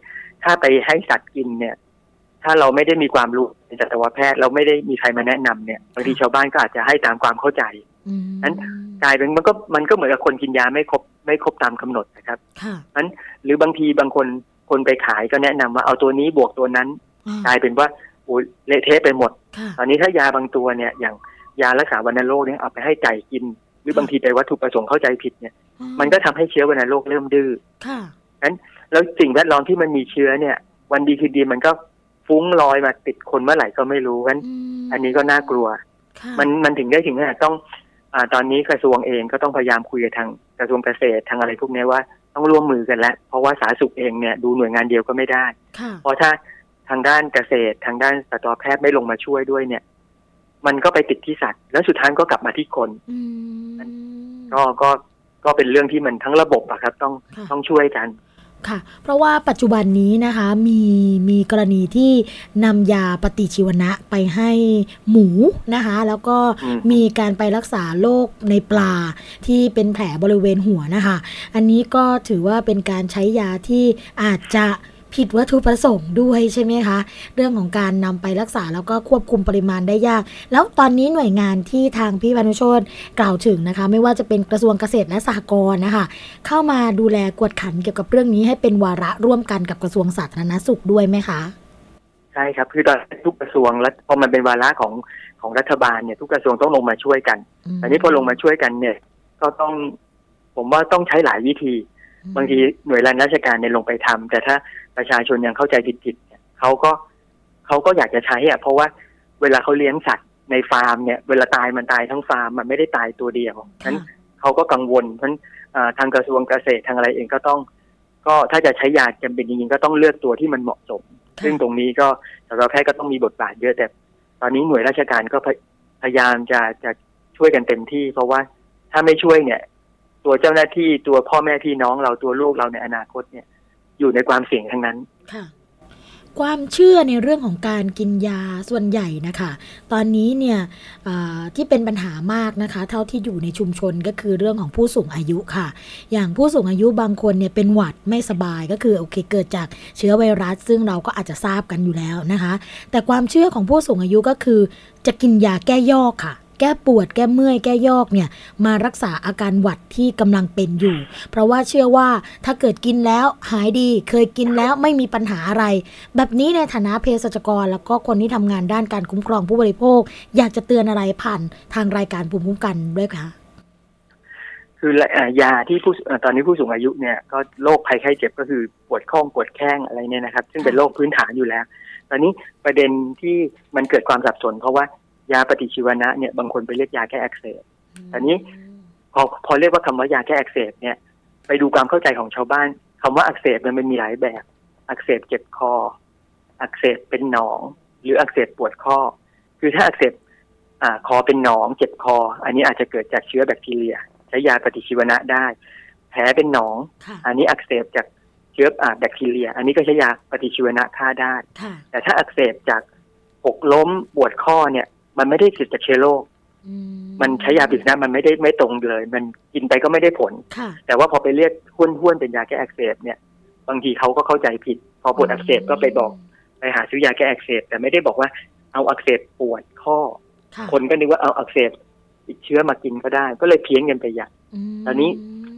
ถ้าไปให้สัตว์กินเนี่ย ถ้าเราไม่ได้มีความรู้ในสัตวแพทย์ เราไม่ได้มีใครมาแนะนำเนี่ยบางทีชาวบ้านก็อาจจะให้ตามความเข้าใจอืมนั้นกลายเป็นมันก็มันก็เหมือนกับคนกินยาไม่ครบไม่ครบตามกำหนดนะครับค่ะหรือบางทีบางคนคนไปขายก็แนะนำว่าเอาตัวนี้บวกตัวนั้นอ่ากลายเป็นว่าโอ้ยเละเทะไปหมดค่ะ ตอนนี้ถ้ายาบางตัวเนี่ยอย่างยารักษาวัณโรคเนี่ยเอาไปให้ไก่กิน หรือบางทีไปวัตถุประสงค์เข้าใจผิดเนี่ย มันก็ทำให้เชื้อวัณโรคเริ่มดื้อค่ะแล้วสิ่งแวดล้อมที่มันมีเชื้อเนี่ย วันดีคือดีมันก็ฟุ้งลอยมาติดคนเมื่อไหร่ก็ไม่รู้งั้นมอันนี้ก็น่ากลัวค่ะมันมันถึงได้ถึงขนาดต้องอ่าตอนนี้กระทรวงเองก็ต้องพยายามคุยกับทางกระทรวงเกษตรทางอะไรพวกนี้ว่าต้องร่วมมือกันแล้ว เพราะว่าสาธารณสุขเองเนี่ยดูหน่วยงานเดียวก็ไม่ได้ค่ะเพราะถ้า ทางด้านเกษตร ทางด้านสัตวแพทย์ไม่ลงมาช่วยด้วยเนี่ย มันก็ไปติดที่สัตว์ แล้วสุดท้ายก็กลับมาที่คนอืมก็ก็ก็เป็นเรื่องที่มันทั้งระบบอะครับ ต้องค่ะต้องช่วยกันค่ะ เพราะว่าปัจจุบันนี้นะคะมีมีกรณีที่นำยาปฏิชีวนะไปให้หมูนะคะ แล้วก็อืมมีการไปรักษาโรคในปลาที่เป็นแผลบริเวณหัวนะคะ อันนี้ก็ถือว่าเป็นการใช้ยาที่อาจจะ ผิดวัตถุประสงค์ด้วยใช่ไหมคะ เรื่องของการนำไปรักษาแล้วก็ควบคุมปริมาณได้ยาก แล้วตอนนี้หน่วยงานที่ทางพี่พานุโชตกล่าวถึงนะคะ ไม่ว่าจะเป็นกระทรวงเกษตรและสหกรณ์นะคะ เข้ามาดูแลกวดขันเกี่ยวกับเรื่องนี้ให้เป็นวาระร่วมกันกับกระทรวงสาธารณสุขด้วยไหมคะใช่ครับคือตอนทุกกระทรวงแล้วพอมันเป็นวาระของของรัฐบาลเนี่ยทุกกระทรวงต้องลงมาช่วยกันมอันนี้พอลงมาช่วยกันเนี่ย ก็ต้องผมว่าต้องใช้หลายวิธีอืม บางทีหน่วยงานราชการเนี่ยลงไปทำแต่ถ้าประชาชนยังเข้าใจผิดๆเนี่ยเขาก็เขาก็อยากจะใช้อะเพราะว่าเวลาเขาเลี้ยงสัตว์ในฟาร์มเนี่ยเวลาตายมันตายทั้งฟาร์มมันไม่ได้ตายตัวเดียวฉะนั้นค่ะเขาก็กังวลเพราะฉะนั้นอ่าทางกระทรวงเกษตรทางอะไรเองก็ต้อง ก็ถ้าจะใช้ยาจำเป็นจริงๆก็ต้องเลือกตัวที่มันเหมาะสมค่ะซึ่งตรงนี้ก็สัตวแพทย์ก็ต้องมีบทบาทเยอะแต่ ตอนนี้หน่วยราชการก็พยพยายามจะจะช่วยกันเต็มที่ เพราะว่าถ้าไม่ช่วยเนี่ย ตัวเจ้าหน้าที่ตัวพ่อแม่พี่น้องเราตัวลูกเราในอนาคตเนี่ย อยู่ในความเสี่ยงทั้งนั้นค่ะความเชื่อในเรื่องของการกินยาส่วนใหญ่นะคะ ตอนนี้เนี่ยที่เป็นปัญหามากนะคะ เท่าที่อยู่ในชุมชนก็คือเรื่องของผู้สูงอายุค่ะ อย่างผู้สูงอายุบางคนเนี่ยเป็นหวัดไม่สบายก็คือโอเคเกิดจากเชื้อไวรัส ซึ่งเราก็อาจจะทราบกันอยู่แล้วนะคะ แต่ความเชื่อของผู้สูงอายุก็คือ จะกินยาแก้ยอกค่ะ แก้ปวดแก้เมื่อยแก้ยอกเนี่ยมารักษาอาการหวัดที่กำลังเป็นอยู่ เพราะว่าเชื่อว่าถ้าเกิดกินแล้วหายดีเคยกินแล้วไม่มีปัญหาอะไร แบบนี้ในฐานะเภสัชกร แล้วก็คนที่ทำงานด้านการคุ้มครองผู้บริโภค อยากจะเตือนอะไรผ่านทางรายการภูมิคุ้มกันด้วยคะคือยาที่ผู้ตอนนี้ผู้สูงอายุเนี่ยก็โรคภัยไข้เจ็บก็คือปวดข้องปวดแข้งอะไรเนี่ยนะครับ ซึ่งเป็นโรคพื้นฐานอยู่แล้ว ตอนนี้ประเด็นที่มันเกิดความสับสน เพราะว่า ยาปฏิชีวนะเนี่ยบางคนไปเรียกยาแก้อักเสบอันนี้พอพอเรียกว่าคำว่ายาแก้อักเสบเนี่ยไปดูความเข้าใจของชาวบ้านคำว่าอักเสบมันมันมีหลายแบบ อักเสบเจ็บคอ อักเสบเป็นหนอง หรืออักเสบปวดข้อ คือถ้าอักเสบอ่าคอเป็นหนอง เจ็บคอ อันนี้อาจจะเกิดจากเชื้อแบคทีเรีย ใช้ยาปฏิชีวนะได้ แผลเป็นหนองค่ะอันนี้อักเสบจากเชื้ออ่าแบคทีเรีย อันนี้ก็ใช้ยาปฏิชีวนะฆ่าได้ค่ะแต่ถ้าอักเสบจากหกล้มปวดข้อเนี่ย มันไม่ได้ติดจากเชื้อโรคอืมันใช้ยาปฏิชีวนะมันไม่ได้ไม่ตรงเลย มันกินไปก็ไม่ได้ผลค่ะแต่ว่าพอไปเรียกห้วนๆเป็นยาแก้อักเสบเนี่ยบางทีเขาก็เข้าใจผิด พอปวดอักเสบก็ไปบอกไปหาซื้อยาแก้อักเสบแต่ไม่ได้บอกว่าเอาอักเสบปวดข้อค่ะคนก็นึกว่าเอาอักเสบติดเชื้อมากินก็ได้ ก็เลยเพี้ยนกันไปอย่างมตอนนี้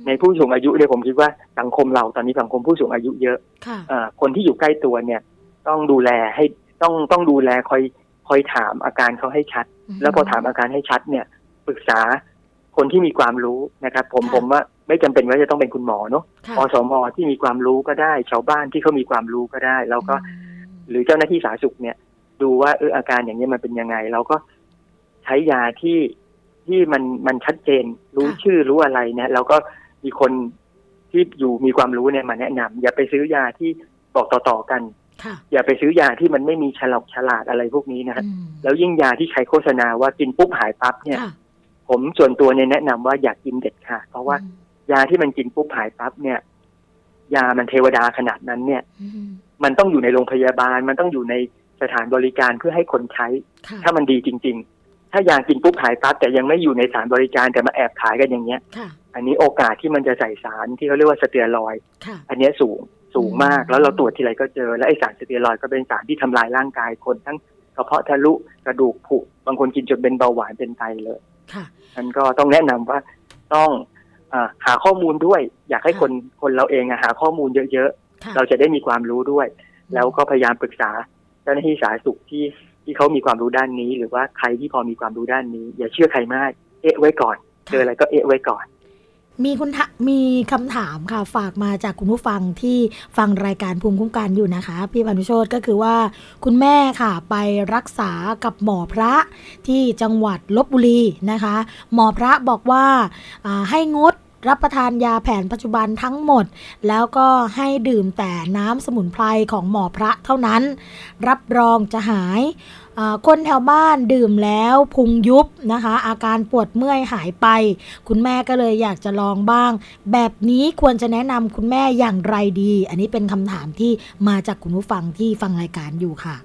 ในผู้สูงอายุเนี่ยผมคิดว่าสังคมเราตอนนี้สังคมผู้สูงอายุเยอะค่ะอ่าคนที่อยู่ใกล้ตัวเนี่ย ต้องดูแลให้ต้องต้องดูแลคอย คอยถามอาการเขาให้ชัด แล้วพอถามอาการให้ชัดเนี่ยปรึกษาคนที่มีความรู้นะครับ ผมค่ะผมว่าไม่จำเป็นว่าจะต้องเป็นคุณหมอเนาะค่ะอสมที่มีความรู้ก็ได้ ชาวบ้านที่เขามีความรู้ก็ได้ แล้วก็อืมหรือเจ้าหน้าที่สาธารณสุขเนี่ย ดูว่าเอออาการอย่างนี้ยมันเป็นยังไง เราก็ใช้ยาที่ที่มันมันชัดเจน รู้ชื่อรู้อะไรเนี่ยเราก็มีคนที่อยู่มีความรู้เนี่ยมาแนะนำอย่าไปซื้อยาที่บอกต่อๆกันค่ะ อย่าไปซื้อยาที่มันไม่มีฉลอกฉลาดอะไรพวกนี้นะครับอืมแล้วยิ่งยาที่ใช้โฆษณาว่ากินปุ๊บหายปั๊บเนี่ยค่ะผมส่วนตัวเนี่ยแนะนำว่าอย่ากกินเด็ดขาดเพราะว่ายาที่มันกินปุ๊บหายปั๊บเนี่ย ยามันเทวดาขนาดนั้นเนี่ยอืมมันต้องอยู่ในโรงพยาบาล มันต้องอยู่ในสถานบริการเพื่อให้คนใช้ค่ะถ้ามันดีจริง ๆ ถ้ายากินปุ๊บหายปั๊บแต่ยังไม่อยู่ในสถานบริการแต่มาแอบขายกันอย่างเงี้ยค่ะอันนี้โอกาสที่มันจะใส่สารที่เขาเรียกว่าสเตียรอยด์ค่ะอันเนี้ยสูง สูงมากอืมแล้วเราตรวจทีไรก็เจอ และไอสารสเตียรอยด์ก็เป็นสารที่ทำลายร่างกายคนทั้งกระเพาะทะลุกระดูกผุบางคนกินจนเป็นเบาหวานเป็นไตเลยค่ะมันก็ต้องแนะนำว่าต้องอาหาข้อมูลด้วย อยากให้คนคนเราเองอะหาข้อมูลเยอะค่ะๆ เราจะได้มีความรู้ด้วย แล้วก็พยายามปรึกษาเจ้าหน้าที่สาธารณสุขที่ที่เขามีความรู้ด้านนี้ หรือว่าใครที่พอมีความรู้ด้านนี้ อย่าเชื่อใครมาก เอะไว้ก่อน เจออะไรก็เอะไว้ก่อน มีคุณมีคำถามค่ะฝากมาจากคุณผู้ฟังที่ฟังรายการภูมิคุ้มกันอยู่นะคะ พี่พานุโชตก็คือว่า คุณแม่ค่ะไปรักษากับหมอพระที่จังหวัดลบบุรีนะคะ หมอพระบอกว่าาให้งดรับประทานยาแผนปัจจุบันทั้งหมด แล้วก็ให้ดื่มแต่น้ำสมุนไพรของหมอพระเท่านั้น รับรองจะหาย คนแถวบ้านดื่มแล้วพุงยุบนะคะ อาการปวดเมื่อยหายไป คุณแม่ก็เลยอยากจะลองบ้าง แบบนี้ควรจะแนะนำคุณแม่อย่างไรดี อันนี้เป็นคำถามที่มาจากคุณผู้ฟังที่ฟังรายการอยู่ค่ะ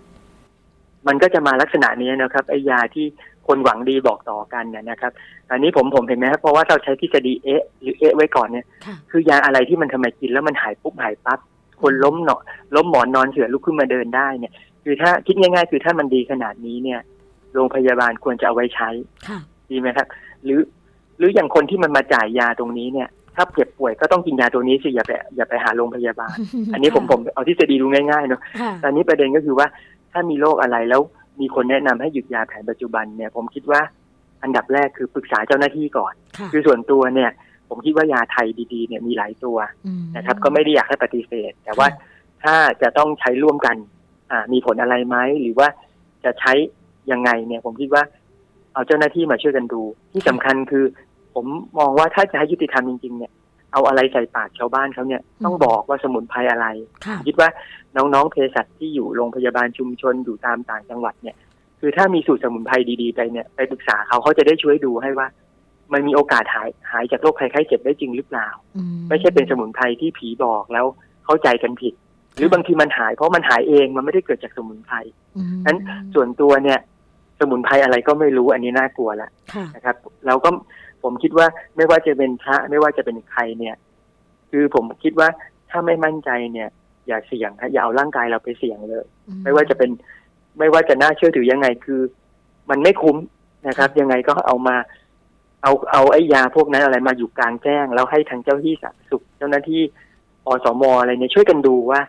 มันก็จะมาลักษณะนี้นะครับไอยาที่คนหวังดีบอกต่อกันเนี่ยนะครับ อันนี้ผมผมเห็นไหมครับเพราะว่าเราใช้ทฤษฎีเอะหรือเอะไว้ก่อนเนี่ยค่ะคือยาอะไรที่มันทำไมกินแล้วมันหายปุ๊บหายปั๊บคนล้มเนาะล้มหมอนนอนเสือลุกขึ้นมาเดินได้เนี่ย คือถ้าคิดง่าย ๆ คือถ้ามันดีขนาดนี้เนี่ย โรงพยาบาลควรจะเอาไว้ใช้ค่ะดีไหมครับ หรือ หรืออย่างคนที่มันมาจ่ายยาตรงนี้เนี่ย ถ้าเจ็บป่วยก็ต้องกินยาตัวนี้สิอย่าไปอย่าไปหาโรงพยาบาล อันนี้ผมผมเอาทฤษฎีดูง่ายๆเนาะค่ะตอนนี้ประเด็นก็คือว่าถ้ามีโรคอะไรแล้วมีคนแนะนำให้หยุดยาแผนปัจจุบันเนี่ย ผมคิดว่าอันดับแรกคือปรึกษาเจ้าหน้าที่ก่อนค่ะคือส่วนตัวเนี่ย ผมคิดว่ายาไทยดีๆเนี่ยมีหลายตัวมนะครับ ก็ไม่ได้อยากให้ปฏิเสธ แต่ว่าถ้าจะต้องใช้ร่วมกันอ่า มีผลอะไรไหมหรือว่าจะใช้ยังไงเนี่ย ผมคิดว่าเอาเจ้าหน้าที่มาช่วยกันดู ที่สำคัญคือ ผมมองว่าถ้าจะให้ยุติธรรมจริงๆเนี่ยเอาอะไรใส่ปากชาวบ้านเขาเนี่ยต้องบอกว่าสมุนไพรอะไรค่ะคิดว่าน้องๆเภสัชที่อยู่โรงพยาบาลชุมชนอยู่ตามต่างจังหวัดเนี่ย คือถ้ามีสูตรสมุนไพรดีๆไปเนี่ยไปปรึกษาเขาเขาจะได้ช่วยดูให้ว่า มันมีโอกาสหายหายจากโรคภัยไข้เจ็บได้จริงหรือเปล่าอืไม่ใช่เป็นสมุนไพรที่ผีบอกแล้วเข้าใจกันผิด หรือบางทีมันหายเพราะมันหายเองมันไม่ได้เกิดจากสมุนไพรอืมนั้นส่วนตัวเนี่ย สมุนไพรอะไรก็ไม่รู้อันนี้น่ากลัวละค่ะนะครับ เราก็ผมคิดว่าไม่ว่าจะเป็นพระไม่ว่าจะเป็นใครเนี่ย คือผมคิดว่าถ้าไม่มั่นใจเนี่ย อย่าเสี่ยงฮะอย่าเอาร่างกายเราไปเสี่ยงเลย ไม่ว่าจะเป็นไม่ว่าจะน่าเชื่อถือยังไงคือ มันไม่คุ้มนะครับ ยังไงก็เอามาเอาเอาไอ้ยาพวกนั้นอะไรมาอยู่กลางแจ้ง แล้วให้ทางเจ้าที่สาธารณสุขเจ้าหน้าที่อสมอะไรเนี่ยช่วยกันดูว่า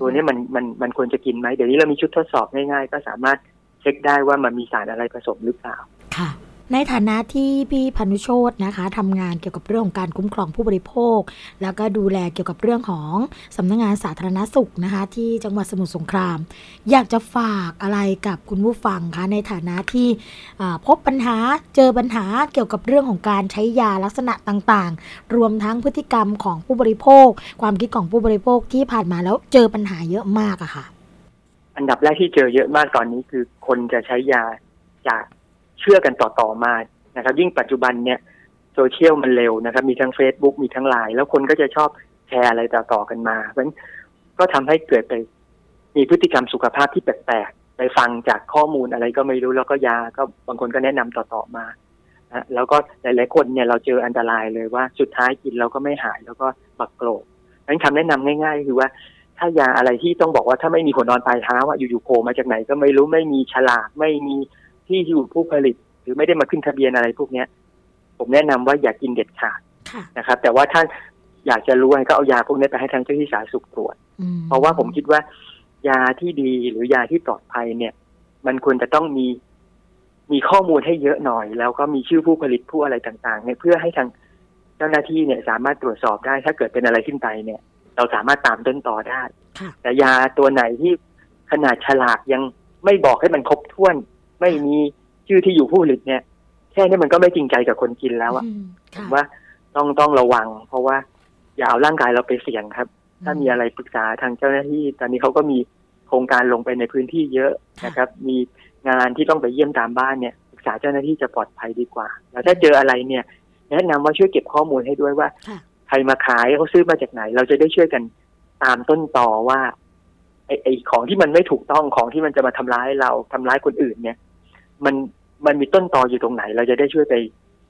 ตัวนี้มันมันมันควรจะกินไหมเดี๋ยวนี้เรามีชุดทดสอบง่ายๆ ก็สามารถเช็คได้ว่ามันมีสารอะไรผสมหรือเปล่าค่ะ ในฐานะที่พี่พานุโชตนะคะทำงานเกี่ยวกับเรื่องของการคุ้มครองผู้บริโภค แล้วก็ดูแลเกี่ยวกับเรื่องของสำนักงงานสาธารณสุขนะคะ ที่จังหวัดสมุทรสงคราม อยากจะฝากอะไรกับคุณผู้ฟังคะในฐานะที่พบปัญหาเจอปัญหาเกี่ยวกับเรื่องของการใช้ยาลักษณะต่างๆ รวมทั้งพฤติกรรมของผู้บริโภค ความคิดของผู้บริโภคที่ผ่านมาแล้วเจอปัญหาเยอะมากอะค่ะ อันดับแรกที่เจอเยอะมากตอนนี้คือคนจะใช้ยาจาก เชื่อกันต่อๆมานะครับ ยิ่งปัจจุบันเนี่ยโซเชียลมันเร็วนะครับ มีทั้ง Facebook มีทั้งไลน์แล้วคนก็จะชอบแชร์อะไรต่อๆกันมาเพราะฉะนั้นก็ทำให้เกิดไปมีพฤติกรรมสุขภาพที่แปลกๆไปฟังจากข้อมูลอะไรก็ไม่รู้แล้วก็ยาก็บางคนก็แนะนำต่อๆมานะแล้วก็หลายๆคนเนี่ยเราเจออันตรายเลยว่าสุดท้ายกินแล้วก็ไม่หายแล้วก็บักโกรธเพราะฉะนั้นคำแนะนำง่าย ๆ คือว่าถ้ายาอะไรที่ต้องบอกว่าถ้าไม่มีหัวนอนปลายเท้าอะอยู่ๆโผล่มาจากไหนก็ไม่รู้ไม่มีฉลากไม่มี ที่อยู่ผู้ผลิต หรือไม่ได้มาขึ้นทะเบียนอะไรพวกเนี้ย ผมแนะนำว่าอย่ากินเด็ดขาดค่ะนะครับ แต่ว่าถ้าอยากจะรู้ให้ก็เอายาพวกนี้ไปให้ทางเจ้าที่สาธารณสุขตรวจอืมเพราะว่าผมคิดว่ายาที่ดีหรือยาที่ปลอดภัยเนี่ย มันควรจะต้องมีมีข้อมูลให้เยอะหน่อย แล้วก็มีชื่อผู้ผลิตผู้อะไรต่าง ๆ เนี่ยเพื่อให้ทางเจ้าหน้าที่เนี่ย สามารถตรวจสอบได้ ถ้าเกิดเป็นอะไรขึ้นไปเนี่ย เราสามารถตามต้นต่อได้ค่ะแต่ยาตัวไหนที่ขนาดฉลากยังไม่บอกให้มันครบถ้วน ไม่มีชื่อที่อยู่ผู้ผลิตเนี่ย แค่นี้มันก็ไม่จริงใจกับคนกินแล้วอะอืมผค่ะมว่าต้องต้องระวัง เพราะว่าอย่าเอาร่างกายเราไปเสี่ยงครับ ถ้ามีอะไรปรึกษาทางเจ้าหน้าที่ ตอนนี้เขาก็มีโครงการลงไปในพื้นที่เยอะนะครับ มีงานที่ต้องไปเยี่ยมตามบ้านเนี่ยปรึกษาเจ้าหน้าที่จะปลอดภัยดีกว่า แล้วถ้าเจออะไรเนี่ย แนะนำว่าช่วยเก็บข้อมูลให้ด้วยว่าค่ะใครมาขายเขาซื้อมาจากไหน เราจะได้ช่วยกันตามต้นต่อว่า ไอ้ไอ้ของที่มันไม่ถูกต้องของที่มันจะมาทำร้ายเราทำร้ายคนอื่นเนี่ย มันมันมีต้นตออยู่ตรงไหน เราจะได้ช่วยไป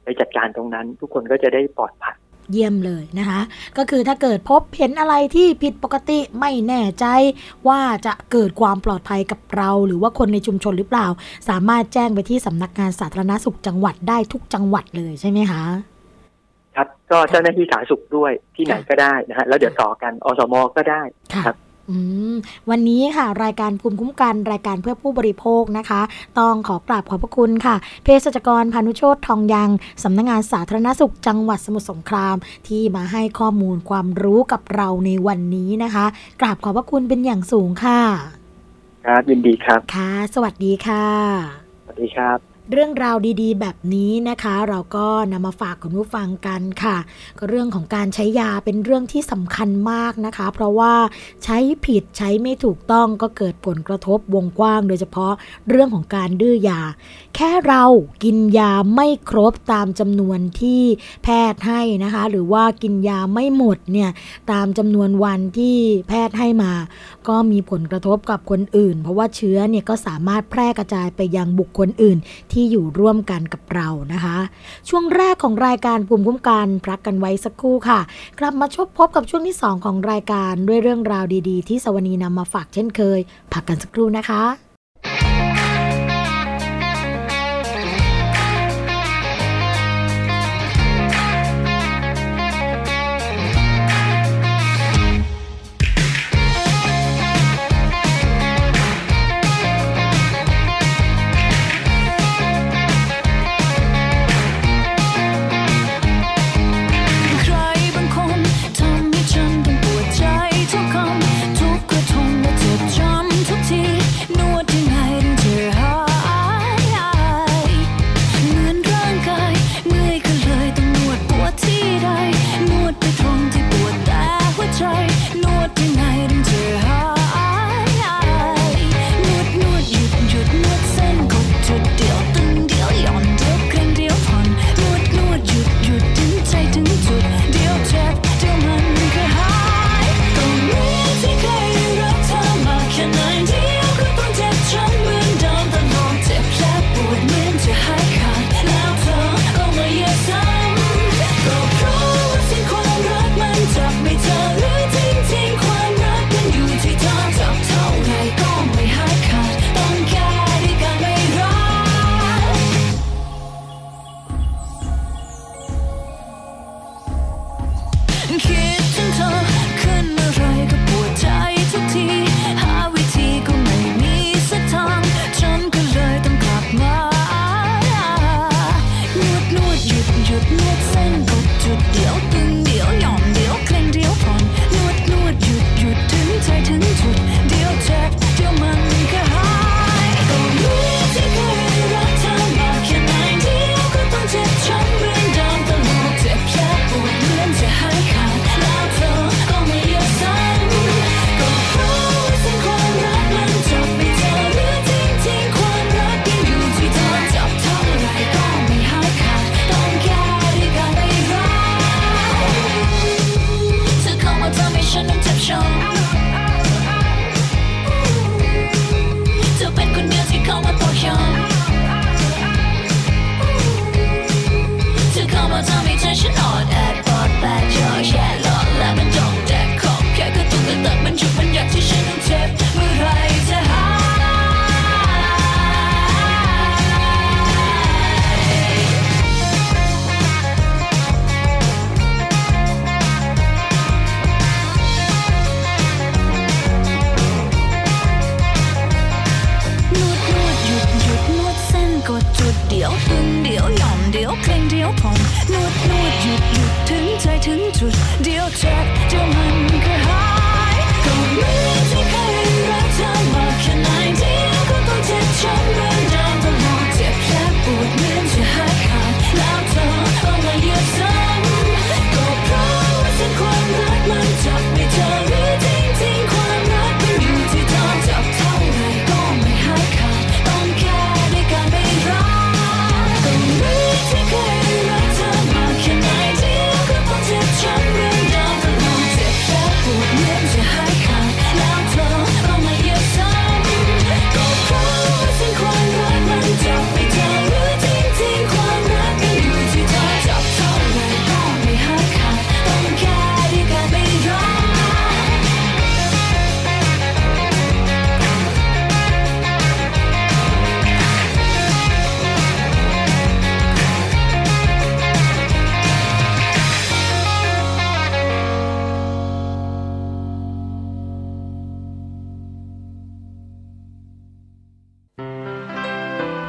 ไปจัดการตรงนั้น ทุกคนก็จะได้ปลอดภัยเยี่ยมเลยนะคะ ก็คือถ้าเกิดพบเห็นอะไรที่ผิดปกติไม่แน่ใจ ว่าจะเกิดความปลอดภัยกับเราหรือว่าคนในชุมชนหรือเปล่า สามารถแจ้งไปที่สำนักงานสาธารณสุขจังหวัดได้ทุกจังหวัดเลยใช่ไหมคะครับก็เจ้าหน้าที่สาธารณสุขด้วยที่ไหนก็ได้นะฮะแล้วเดี๋ยวต่อกันอสมก็ได้ค่ะครับอืม วันนี้ค่ะ รายการภูมิคุ้มกันรายการเพื่อผู้บริโภคนะคะ ต้องขอกราบขอบพระคุณค่ะเภสัชกรพานุโชตทองยังสำนักงานสาธารณสุขจังหวัดสมุทรสงคราม ที่มาให้ข้อมูลความรู้กับเราในวันนี้นะคะ กราบขอบพระคุณเป็นอย่างสูงค่ะ ครับยินดีครับ ค่ะ สวัสดีค่ะ สวัสดีครับ เรื่องราวดีๆ แบบนี้นะคะ เราก็นำมาฝากคุณผู้ฟังกันค่ะ ก็เรื่องของการใช้ยาเป็นเรื่องที่สำคัญมากนะคะ เพราะว่าใช้ผิดใช้ไม่ถูกต้องก็เกิดผลกระทบวงกว้าง โดยเฉพาะเรื่องของการดื้อยา แค่เรากินยาไม่ครบตามจำนวนที่แพทย์ให้นะคะ หรือว่ากินยาไม่หมดเนี่ยตามจำนวนวันที่แพทย์ให้มา ก็มีผลกระทบกับคนอื่น เพราะว่าเชื้อเนี่ยก็สามารถแพร่กระจายไปยังบุคคลอื่นที่อยู่ร่วมกันกับเรานะคะ ช่วงแรกของรายการภูมิคุ้มกันพักกันไว้สักครู่ค่ะ กลับมาชบพบกับช่วงที่ 2 ของรายการด้วยเรื่องราวดี ๆ ที่สวนีนำมาฝากเช่นเคย พักกันสักครู่นะคะ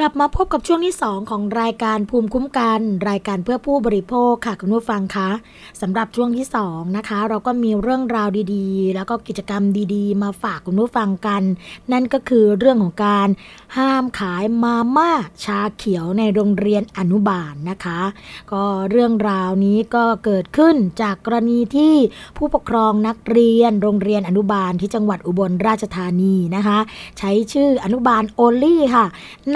กลับมาพบกับช่วงที่ 2 ของรายการภูมิคุ้มกัน รายการเพื่อผู้บริโภคค่ะคุณผู้ฟังคะสำหรับช่วงที่ 2 นะคะ เราก็มีเรื่องราวดีๆ แล้วก็กิจกรรมดีๆ มาฝากคุณผู้ฟังกัน นั่นก็คือเรื่องของการห้ามขายมาม่าชาเขียวในโรงเรียนอนุบาลนนะคะ ก็เรื่องราวนี้ก็เกิดขึ้นจากกรณีที่ผู้ปกครองนักเรียน โรงเรียนอนุบาลที่จังหวัดอุบลราชธานีนะคะ ใช้ชื่ออนุบาลโอลี่ค่ะ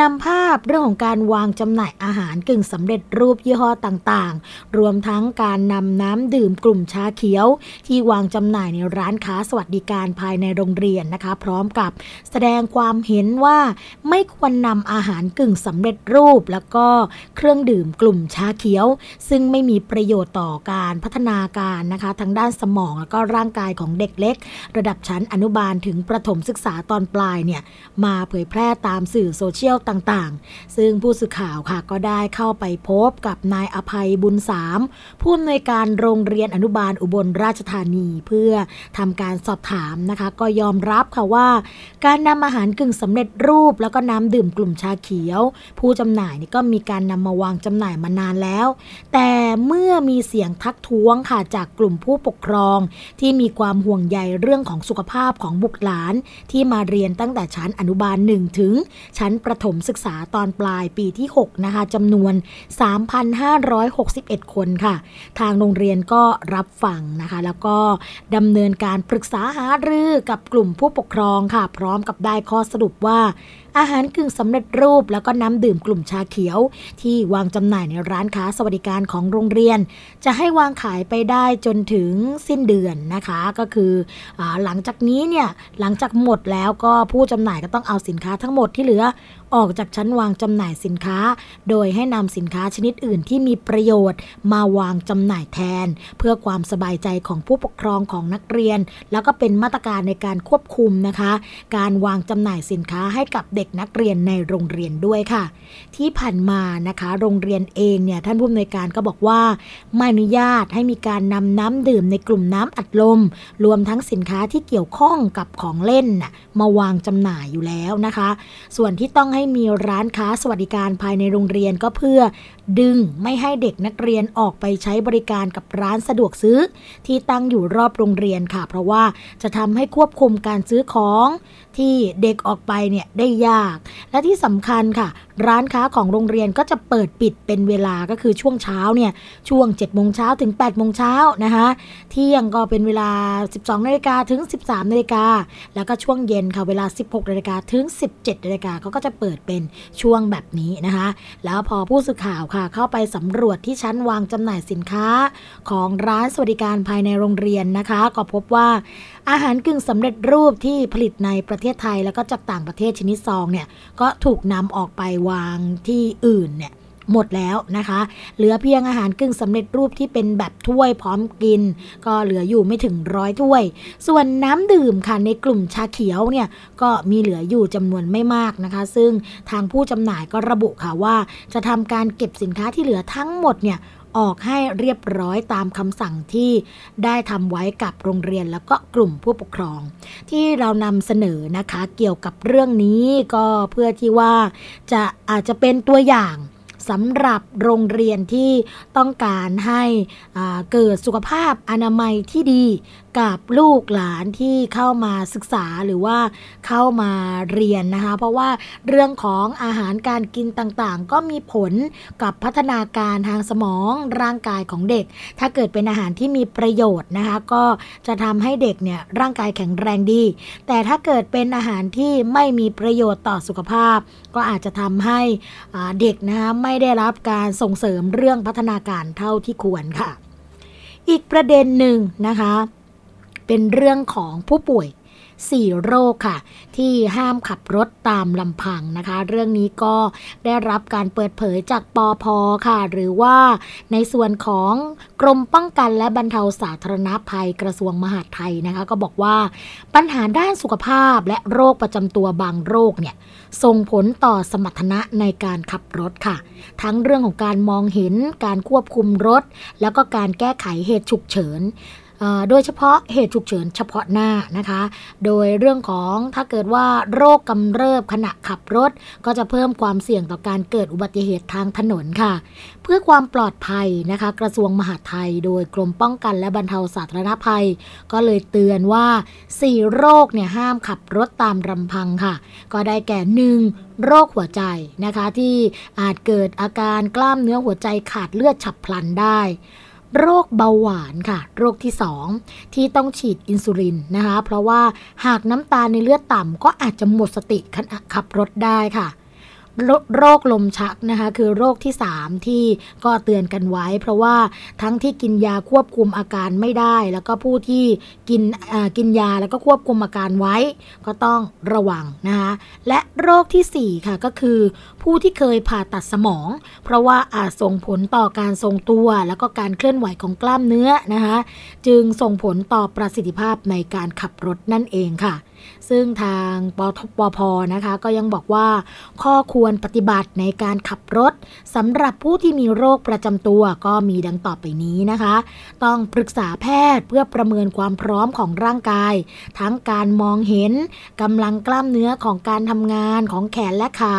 นำพเรื่องของการวางจำหน่ายอาหารกึ่งสำเร็จรูปยี่ห้อต่างๆ รวมทั้งการนำน้ำดื่มกลุ่มชาเขียว ที่วางจำหน่ายในร้านค้าสวัสดิการภายในโรงเรียนนะคะ พร้อมกับแสดงความเห็นว่าไม่ควรนำอาหารกึ่งสำเร็จรูป แล้วก็เครื่องดื่มกลุ่มชาเขียว ซึ่งไม่มีประโยชน์ต่อการพัฒนาการนะคะทางด้านสมองแล้วก็ร่างกายของเด็กเล็ก ระดับชั้นอนุบาลถึงประถมศึกษาตอนปลายเนี่ยมาเผยแพร่ตามสื่อโซเชียลต่างๆซึ่งผู้สื่อข่าวค่ะก็ได้เข้าไปพบกับนายอภัยบุญสามผู้อำนวยการโรงเรียนอนุบาลอุบลราชธานี เพื่อทำการสอบถามนะคะ ก็ยอมรับค่ะว่า การนำอาหารกึ่งสำเร็จรูป แล้วก็น้ำดื่มกลุ่มชาเขียว ผู้จำหน่ายนี่ก็มีการนำมาวางจำหน่ายมานานแล้ว แต่เมื่อมีเสียงทักท้วงค่ะจากกลุ่มผู้ปกครอง ที่มีความห่วงใยเรื่องของสุขภาพของบุตรหลาน ที่มาเรียนตั้งแต่ชั้นอนุบาล1ถึงชั้นประถมศึกษาตอนปลายปีที่ 6 นะคะจำนวน 3,561 คนค่ะ ทางโรงเรียนก็รับฟังนะคะ แล้วก็ดำเนินการปรึกษาหารือกับกลุ่มผู้ปกครองค่ะ พร้อมกับได้ข้อสรุปว่าอาหารกึ่งสำเร็จรูป แล้วก็น้ำดื่มกลุ่มชาเขียว ที่วางจำหน่ายในร้านค้าสวัสดิการของโรงเรียน จะให้วางขายไปได้จนถึงสิ้นเดือนนะคะ ก็คืออหลังจากนี้เนี่ยหลังจากหมดแล้วก็ผู้จำหน่ายก็ต้องเอาสินค้าทั้งหมดที่เหลือออกจากชั้นวางจำหน่ายสินค้า โดยให้นำสินค้าชนิดอื่นที่มีประโยชน์ มาวางจำหน่ายแทน เพื่อความสบายใจของผู้ปกครองของนักเรียน แล้วก็เป็นมาตรการในการควบคุมนะคะ การวางจำหน่ายสินค้าให้กับเด็กนักเรียนในโรงเรียนด้วยค่ะ ที่ผ่านมานะคะ โรงเรียนเองเนี่ยท่านผู้อำนวยการก็บอกว่า ไม่อนุญาตให้มีการนำน้ำดื่มในกลุ่มน้ำอัดลม รวมทั้งสินค้าที่เกี่ยวข้องกับของเล่นน่ะมาวางจำหน่ายอยู่แล้วนะคะ ส่วนที่ต้องให้มีร้านค้าสวัสดิการภายในโรงเรียนก็เพื่อ ดึงไม่ให้เด็กนักเรียนออกไปใช้บริการกับร้านสะดวกซื้อ ที่ตั้งอยู่รอบโรงเรียนค่ะ เพราะว่าจะทำให้ควบคุมการซื้อของที่เด็กออกไปเนี่ยได้ยาก และที่สำคัญค่ะ ร้านค้าของโรงเรียนก็จะเปิดปิดเป็นเวลาก็คือช่วงเช้าเนี่ยช่วง7โมงเช้าถึง8โมงเช้านะคะเที่ยงก็เป็นเวลา 12นาฬิกาถึง 13นาฬิกาแล้วก็ช่วงเย็นค่ะเวลา 16นาฬิกาถึง 17นาฬิกาเขาก็จะเปิดเป็นช่วงแบบนี้นะคะแล้วพอผู้สื่อข่าวค่ะเข้าไปสำรวจที่ชั้นวางจำหน่ายสินค้าของร้านสวัสดิการภายในโรงเรียนนะคะ ก็พบว่าอาหารกึ่งสำเร็จรูปที่ผลิตในประเทศไทยแล้วก็จากต่างประเทศชนิดซองเนี่ยก็ถูกนำออกไปวางที่อื่นเนี่ยหมดแล้วนะคะ เหลือเพียงอาหารกึ่งสำเร็จรูปที่เป็นแบบถ้วยพร้อมกิน ก็เหลืออยู่ไม่ถึงร้อยถ้วย ส่วนน้ำดื่มค่ะในกลุ่มชาเขียวเนี่ยก็มีเหลืออยู่จำนวนไม่มากนะคะ ซึ่งทางผู้จำหน่ายก็ระบุค่ะว่า จะทำการเก็บสินค้าที่เหลือทั้งหมดเนี่ย ออกให้เรียบร้อยตามคำสั่งที่ได้ทำไว้กับโรงเรียนแล้วก็กลุ่มผู้ปกครอง ที่เรานำเสนอนะคะเกี่ยวกับเรื่องนี้ก็เพื่อที่ว่าจะอาจจะเป็นตัวอย่างสำหรับโรงเรียนที่ต้องการให้เกิดสุขภาพอนามัยที่ดีกับลูกหลานที่เข้ามาศึกษาหรือว่าเข้ามาเรียนนะคะ เพราะว่าเรื่องของอาหารการกินต่างๆ ก็มีผลกับพัฒนาการทางสมองร่างกายของเด็ก ถ้าเกิดเป็นอาหารที่มีประโยชน์นะคะ ก็จะทำให้เด็กเนี่ยร่างกายแข็งแรงดี แต่ถ้าเกิดเป็นอาหารที่ไม่มีประโยชน์ต่อสุขภาพ ก็อาจจะทำให้เด็กนะคะไม่ได้รับการส่งเสริมเรื่องพัฒนาการเท่าที่ควรค่ะ อีกประเด็นหนึ่งนะคะ เป็นเรื่องของผู้ป่วย4โรคค่ะ ที่ห้ามขับรถตามลำพังนะคะ เรื่องนี้ก็ได้รับการเปิดเผยจากปอพค่ะ หรือว่าในส่วนของกรมป้องกันและบรรเทาสาธารณภัยกระทรวงมหาดไทยนะคะ ก็บอกว่าปัญหาด้านสุขภาพและโรคประจำตัวบางโรคเนี่ยส่งผลต่อสมรรถนะในการขับรถค่ะ ทั้งเรื่องของการมองเห็นการควบคุมรถ แล้วก็การแก้ไขเหตุฉุกเฉิน โดยเฉพาะเหตุฉุกเฉินเฉพาะหน้านะคะ โดยเรื่องของถ้าเกิดว่าโรคกำเริบขณะขับรถ ก็จะเพิ่มความเสี่ยงต่อการเกิดอุบัติเหตุทางถนนค่ะ เพื่อความปลอดภัยนะคะ กระทรวงมหาดไทย โดยกรมป้องกันและบรรเทาสาธารณภัย ก็เลยเตือนว่า 4 โรคเนี่ยห้ามขับรถตามรำพังค่ะ ก็ได้แก่ 1. โรคหัวใจนะคะที่อาจเกิดอาการกล้ามเนื้อหัวใจขาดเลือดฉับพลันได้ โรคเบาหวานค่ะ โรคที่ 2 ที่ต้องฉีดอินซูลินนะคะ เพราะว่าหากน้ำตาลในเลือดต่ำก็อาจจะหมดสติขณะขับรถได้ค่ะ โรคลมชักนะคะ คือโรคที่ 3 ที่ก็เตือนกันไว้ เพราะว่าทั้งที่กินยาควบคุมอาการไม่ได้ แล้วก็ผู้ที่กินกินยาแล้วก็ควบคุมอาการไว้ ก็ต้องระวังนะคะและโรคทีสี่4 ค่ะก็คือ ผู้ที่เคยผ่าตัดสมอง เพราะว่าอาจส่งผลต่อการทรงตัว แล้วก็การเคลื่อนไหวของกล้ามเนื้อนะคะจึงส่งผลต่อประสิทธิภาพในการขับรถนั่นเองค่ะ ซึ่งทางปทปพนะคะก็ยังบอกว่า ข้อควรปฏิบัติในการขับรถสำหรับผู้ที่มีโรคประจำตัวก็มีดังต่อไปนี้นะคะ ต้องปรึกษาแพทย์เพื่อประเมินความพร้อมของร่างกาย ทั้งการมองเห็นกำลังกล้ามเนื้อของการทำงานของแขนและขา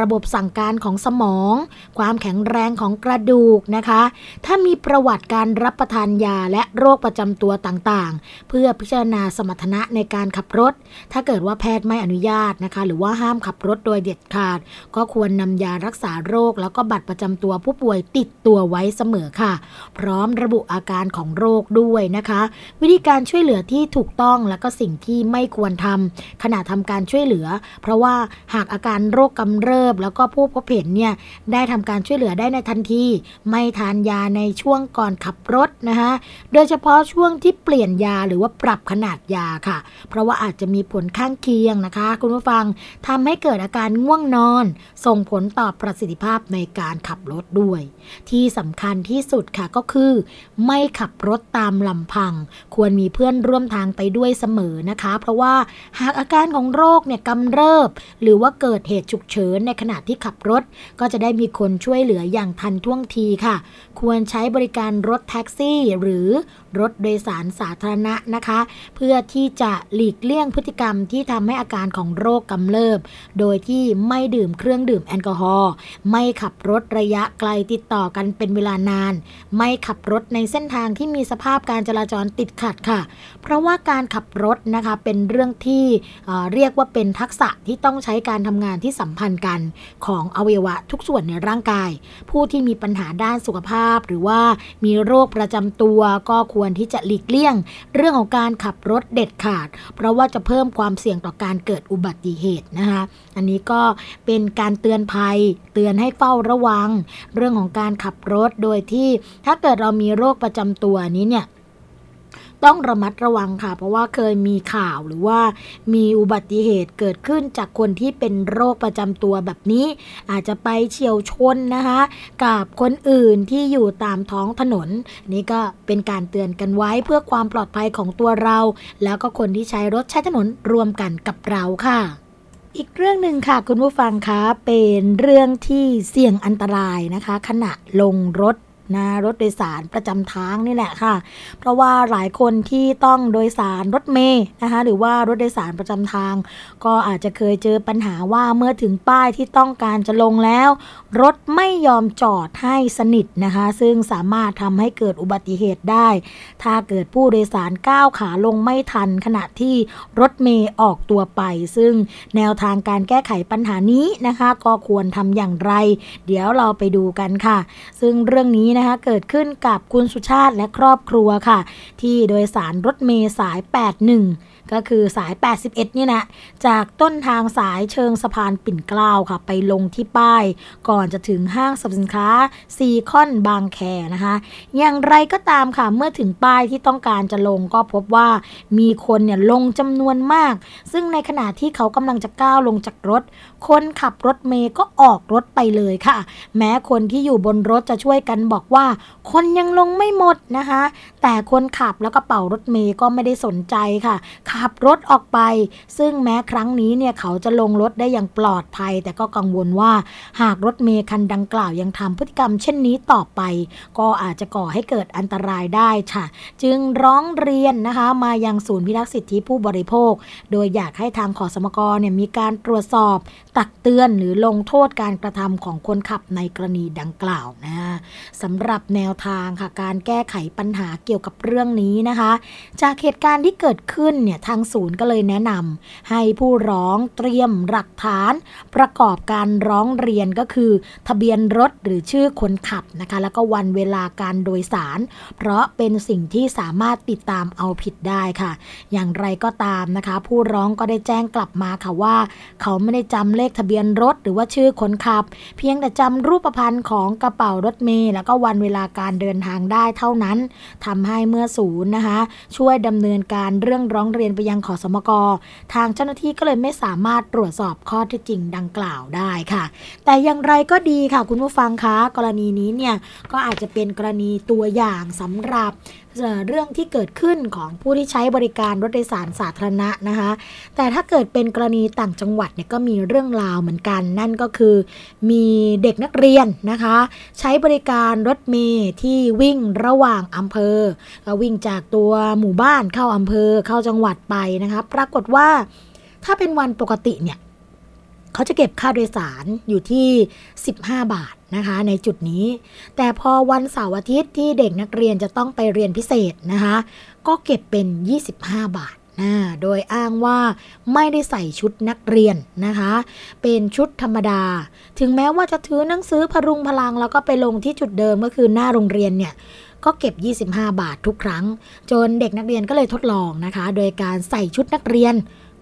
ระบบสั่งการของสมอง ความแข็งแรงของกระดูกนะคะ ถ้ามีประวัติการรับประทานยาและโรคประจำตัวต่างๆ เพื่อพิจารณาสมรรถนะในการขับรถถ้าเกิดว่าแพทย์ไม่อนุญาตนะคะ หรือว่าห้ามขับรถโดยเด็ดขาด ก็ควรนำยารักษาโรค แล้วก็บัตรประจำตัวผู้ป่วยติดตัวไว้เสมอค่ะ พร้อมระบุอาการของโรคด้วยนะคะ วิธีการช่วยเหลือที่ถูกต้องแล้วก็สิ่งที่ไม่ควรทำขณะทำการช่วยเหลือ เพราะว่าหากอาการโรคกำเริบ แล้วก็ผู้พบเห็นเนี่ยได้ทำการช่วยเหลือได้ในทันที ไม่ทานยาในช่วงก่อนขับรถนะคะโดยเฉพาะช่วงที่เปลี่ยนยาหรือว่าปรับขนาดยาค่ะ เพราะว่าอาจจะมีผลข้างเคียงนะคะ คุณผู้ฟังทำให้เกิดอาการง่วงนอน ส่งผลต่อประสิทธิภาพในการขับรถด้วย ที่สำคัญที่สุดค่ะก็คือ ไม่ขับรถตามลำพัง ควรมีเพื่อนร่วมทางไปด้วยเสมอนะคะ เพราะว่าหากอาการของโรคเนี่ยกำเริบ หรือว่าเกิดเหตุฉุกเฉินในขณะที่ขับรถ ก็จะได้มีคนช่วยเหลืออย่างทันท่วงทีค่ะ ควรใช้บริการรถแท็กซี่ หรือ รถโดยสารสาธารณะนะคะ เพื่อที่จะหลีกเลี่ยงพฤติกรรมที่ทำให้อาการของโรคกำเริบ โดยที่ไม่ดื่มเครื่องดื่มแอลกอฮอล์ไม่ขับรถระยะไกลติดต่อกันเป็นเวลานาน ไม่ขับรถในเส้นทางที่มีสภาพการจราจรติดขัดค่ะ เพราะว่าการขับรถนะคะเป็นเรื่องที่เเรียกว่าเป็นทักษะที่ต้องใช้การทำงานที่สัมพันธ์กันของอวัยวะทุกส่วนในร่างกาย ผู้ที่มีปัญหาด้านสุขภาพ หรือว่ามีโรคประจำตัวก็ควรที่จะหลีกเลี่ยง เรื่องของการขับรถเด็ดขาด เพราะว่าจะเพิ่มความเสี่ยงต่อการเกิดอุบัติเหตุนะคะอันนี้ก็เป็นการเตือนภัย เตือนให้เฝ้าระวัง เรื่องของการขับรถโดยที่ถ้าเกิดเรามีโรคประจำตัวนี้เนี่ย ต้องระมัดระวังค่ะ เพราะว่าเคยมีข่าวหรือว่ามีอุบัติเหตุเกิดขึ้นจากคนที่เป็นโรคประจำตัวแบบนี้ อาจจะไปเฉียวชนนะคะ กับคนอื่นที่อยู่ตามท้องถนน นี่ก็เป็นการเตือนกันไว้เพื่อความปลอดภัยของตัวเรา แล้วก็คนที่ใช้รถใช้ถนนรวมกันกับเราค่ะอีกเรื่องหนึ่งค่ะคุณผู้ฟังคะเป็นเรื่องที่เสี่ยงอันตรายนะคะ ขณะลงรถ นะรถโดยสารประจำทางนี่แหละค่ะ เพราะว่าหลายคนที่ต้องโดยสารรถเมย์นะคะหรือว่ารถโดยสารประจำทาง ก็อาจจะเคยเจอปัญหาว่าเมื่อถึงป้ายที่ต้องการจะลงแล้ว รถไม่ยอมจอดให้สนิทนะคะ ซึ่งสามารถทำให้เกิดอุบัติเหตุได้ ถ้าเกิดผู้โดยสารก้าวขาลงไม่ทัน ขณะที่รถเมย์ออกตัวไป ซึ่งแนวทางการแก้ไขปัญหานี้นะคะ ก็ควรทำอย่างไร เดี๋ยวเราไปดูกันค่ะ ซึ่งเรื่องนี้นะคะเกิดขึ้นกับคุณสุชาติและครอบครัวค่ะ ที่โดยสารรถเมย์สาย 81 ก็คือสาย 81นี่นะ จากต้นทางสายเชิงสะพานปิ่นเกล้าค่ะ ไปลงที่ป้าย ก่อนจะถึงห้างสรรพสินค้าซีคอนบางแคนะคะ อย่างไรก็ตามค่ะเมื่อถึงป้ายที่ต้องการจะลงก็พบว่ามีคนเนี่ยลงจำนวนมาก ซึ่งในขณะที่เขากำลังจะก้าวลงจากรถ คนขับรถเมย์ก็ออกรถไปเลยค่ะ แม้คนที่อยู่บนรถจะช่วยกันบอกว่า คนยังลงไม่หมดนะคะ แต่คนขับแล้วก็เป่ารถเมย์ก็ไม่ได้สนใจค่ะขับรถออกไป ซึ่งแม้ครั้งนี้เนี่ยเขาจะลงรถได้อย่างปลอดภัย แต่ก็กังวลว่าหากรถเมย์คันดังกล่าวยังทำพฤติกรรมเช่นนี้ต่อไป ก็อาจจะก่อให้เกิดอันตรายได้ค่ะ จึงร้องเรียนนะคะมายังศูนย์พิทักษ์สิทธิผู้บริโภค โดยอยากให้ทางขอสมกเนี่ยมีการตรวจสอบ ตักเตือนหรือลงโทษการกระทำของคนขับในกรณีดังกล่าวนะสำหรับแนวทางค่ะการแก้ไขปัญหาเกี่ยวกับเรื่องนี้นะคะ จากเหตุการณ์ที่เกิดขึ้นเนี่ยทางศูนย์ก็เลยแนะนำให้ผู้ร้องเตรียมหลักฐาน ประกอบการร้องเรียนก็คือ ทะเบียนรถหรือชื่อคนขับนะคะ แล้วก็วันเวลาการโดยสาร เพราะเป็นสิ่งที่สามารถติดตามเอาผิดได้ค่ะ อย่างไรก็ตามนะคะ ผู้ร้องก็ได้แจ้งกลับมาค่ะว่า เขาไม่ได้จำเลขทะเบียนรถหรือว่าชื่อคนขับ เพียงแต่จำรูปพรรณของกระเป๋ารถเมล์แล้วก็วันเวลาการเดินทางได้เท่านั้นทำให้เมื่อศูนย์นะคะ ช่วยดำเนินการเรื่องร้องเรียนไปยังขอสมก ทางเจ้าหน้าที่ก็เลยไม่สามารถตรวจสอบข้อเท็จจริงดังกล่าวได้ค่ะ แต่อย่างไรก็ดีค่ะคุณผู้ฟังคะกรณีนี้เนี่ยก็อาจจะเป็นกรณีตัวอย่างสำหรับ เรื่องที่เกิดขึ้นของผู้ที่ใช้บริการรถโดยสารสาธารณะนะคะ แต่ถ้าเกิดเป็นกรณีต่างจังหวัดเนี่ยก็มีเรื่องราวเหมือนกัน นั่นก็คือมีเด็กนักเรียนนะคะ ใช้บริการรถเมล์ที่วิ่งระหว่างอำเภอวิ่งจากตัวหมู่บ้านเข้าอำเภอเข้าจังหวัดไปนะคะปรากฏว่าถ้าเป็นวันปกติเนี่ยเขาจะเก็บค่าโดยสารอยู่ที่ 15 บาท นะคะในจุดนี้ แต่พอวันเสาร์อาทิตย์ที่เด็กนักเรียนจะต้องไปเรียนพิเศษนะคะ ก็เก็บเป็น 25 บาทนะโดยอ้างว่าไม่ได้ใส่ชุดนักเรียนนะคะ เป็นชุดธรรมดา ถึงแม้ว่าจะถือหนังสือพรุงพลังแล้วก็ไปลงที่จุดเดิมก็คือหน้าโรงเรียนเนี่ยก็เก็บ 25 บาททุกครั้ง จนเด็กนักเรียนก็เลยทดลองนะคะ โดยการใส่ชุดนักเรียน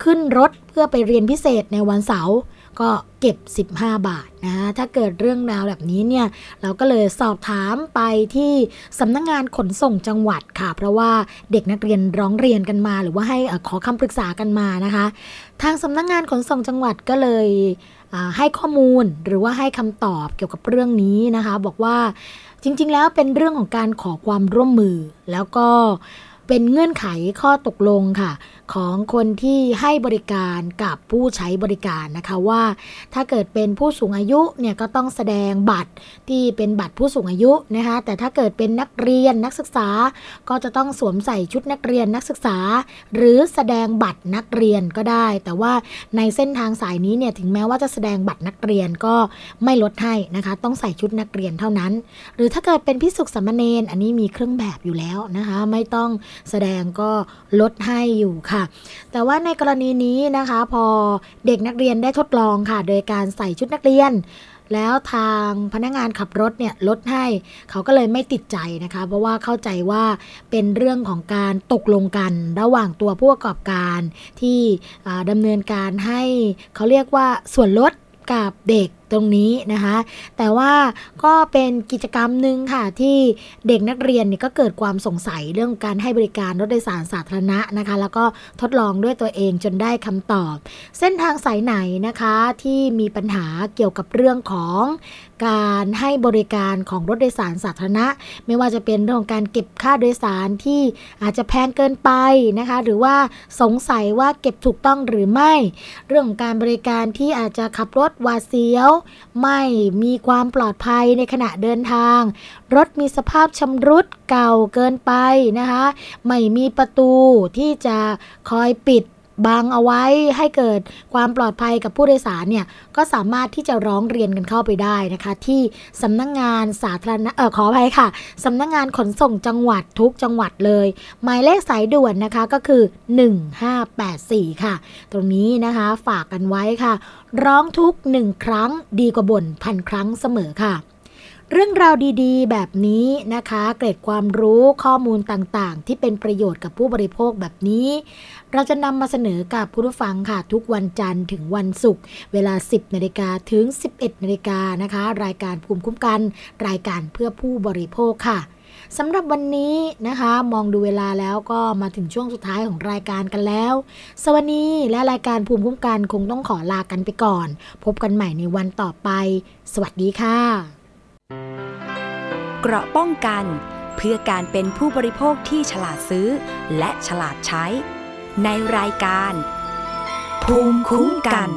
ขึ้นรถเพื่อไปเรียนพิเศษในวันเสาร์ ก็เก็บ 15 บาทนะถ้าเกิดเรื่องราวแบบนี้เนี่ยเราก็เลยสอบถามไปที่สำนักงงานขนส่งจังหวัดค่ะ เพราะว่าเด็กนักเรียนร้องเรียนกันมาหรือว่าให้ขอคำปรึกษากันมานะคะ ทางสำนักงงานขนส่งจังหวัดก็เลยให้ข้อมูลหรือว่าให้คำตอบเกี่ยวกับเรื่องนี้นะคะ บอกว่าจริง ๆ แล้วเป็นเรื่องของการขอความร่วมมือแล้วก็ เป็นเงื่อนไขข้อตกลงค่ะ ของคนที่ให้บริการกับผู้ใช้บริการนะคะว่า ถ้าเกิดเป็นผู้สูงอายุเนี่ยก็ต้องแสดงบัตรที่เป็นบัตรผู้สูงอายุนะคะแต่ถ้าเกิดเป็นนักเรียนนักศึกษา ก็จะต้องสวมใส่ชุดนักเรียนนักศึกษา หรือแสดงบัตรนักเรียนก็ได้ แต่ว่าในเส้นทางสายนี้เนี่ยถึงแม้ว่าจะแสดงบัตรนักเรียนก็ไม่ลดให้นะคะ ต้องใส่ชุดนักเรียนเท่านั้น หรือถ้าเกิดเป็นพิสุขสามเณรอันนี้มีเครื่องแบบอยู่แล้วนะคะ ไม่ต้องแสดงก็ลดให้อยู่ค่ะ แต่ว่าในกรณีนี้นะคะพอเด็กนักเรียนได้ทดลองค่ะ โดยการใส่ชุดนักเรียนแล้วทางพนักงานขับรถเนี่ยลดให้ เขาก็เลยไม่ติดใจนะคะ เพราะว่าเข้าใจว่าเป็นเรื่องของการตกลงกันระหว่างตัวผู้ประกอบการที่ดำเนินการให้เขาเรียกว่าส่วนลดกับเด็กตรงนี้นะคะ แต่ว่าก็เป็นกิจกรรมหนึ่งค่ะ ที่เด็กนักเรียนเนี่ยก็เกิดความสงสัยเรื่องการให้บริการรถโดยสารสาธารณะนะคะ แล้วก็ทดลองด้วยตัวเองจนได้คำตอบ เส้นทางสายไหนนะคะที่มีปัญหาเกี่ยวกับเรื่องของการให้บริการของรถโดยสารสาธารณะ ไม่ว่าจะเป็นเรื่องของการเก็บค่าโดยสารที่อาจจะแพงเกินไปนะคะ หรือว่าสงสัยว่าเก็บถูกต้องหรือไม่ เรื่องของการบริการที่อาจจะขับรถวาเสียวไม่มีความปลอดภัยในขณะเดินทาง รถมีสภาพชำรุดเก่าเกินไปนะคะ ไม่มีประตูที่จะคอยปิด บังเอาไว้ให้เกิดความปลอดภัยกับผู้โดยสารเนี่ยก็สามารถที่จะร้องเรียนกันเข้าไปได้นะคะ ที่สำนักงงานสาธารณะเออขออภัยค่ะสำนักงงานขนส่งจังหวัดทุกจังหวัดเลย หมายเลขสายด่วนนะคะก็คือ 1584 ค่ะ ตรงนี้นะคะฝากกันไว้ค่ะ ร้องทุกหนึ่งครั้งดีกว่าบ่นพันครั้งเสมอค่ะเรื่องราวดีๆ แบบนี้นะคะ เกร็ดความรู้ข้อมูลต่างๆ ที่เป็นประโยชน์กับผู้บริโภคแบบนี้ เราจะนำมาเสนอกับผู้ฟังค่ะ ทุกวันจันทร์ถึงวันศุกร์เวลา 10นาฬิกาถึง 11นาฬิกานะคะ รายการภูมิคุ้มกัน รายการเพื่อผู้บริโภคค่ะสำหรับวันนี้นะคะ มองดูเวลาแล้วก็มาถึงช่วงสุดท้ายของรายการกันแล้ว สวัสดีและรายการภูมิคุ้มกันคงต้องขอลากันไปก่อน พบกันใหม่ในวันต่อไป สวัสดีค่ะ เกราะป้องกัน เพื่อการเป็นผู้บริโภคที่ฉลาดซื้อ และฉลาดใช้ ในรายการ ภูมิคุ้มกัน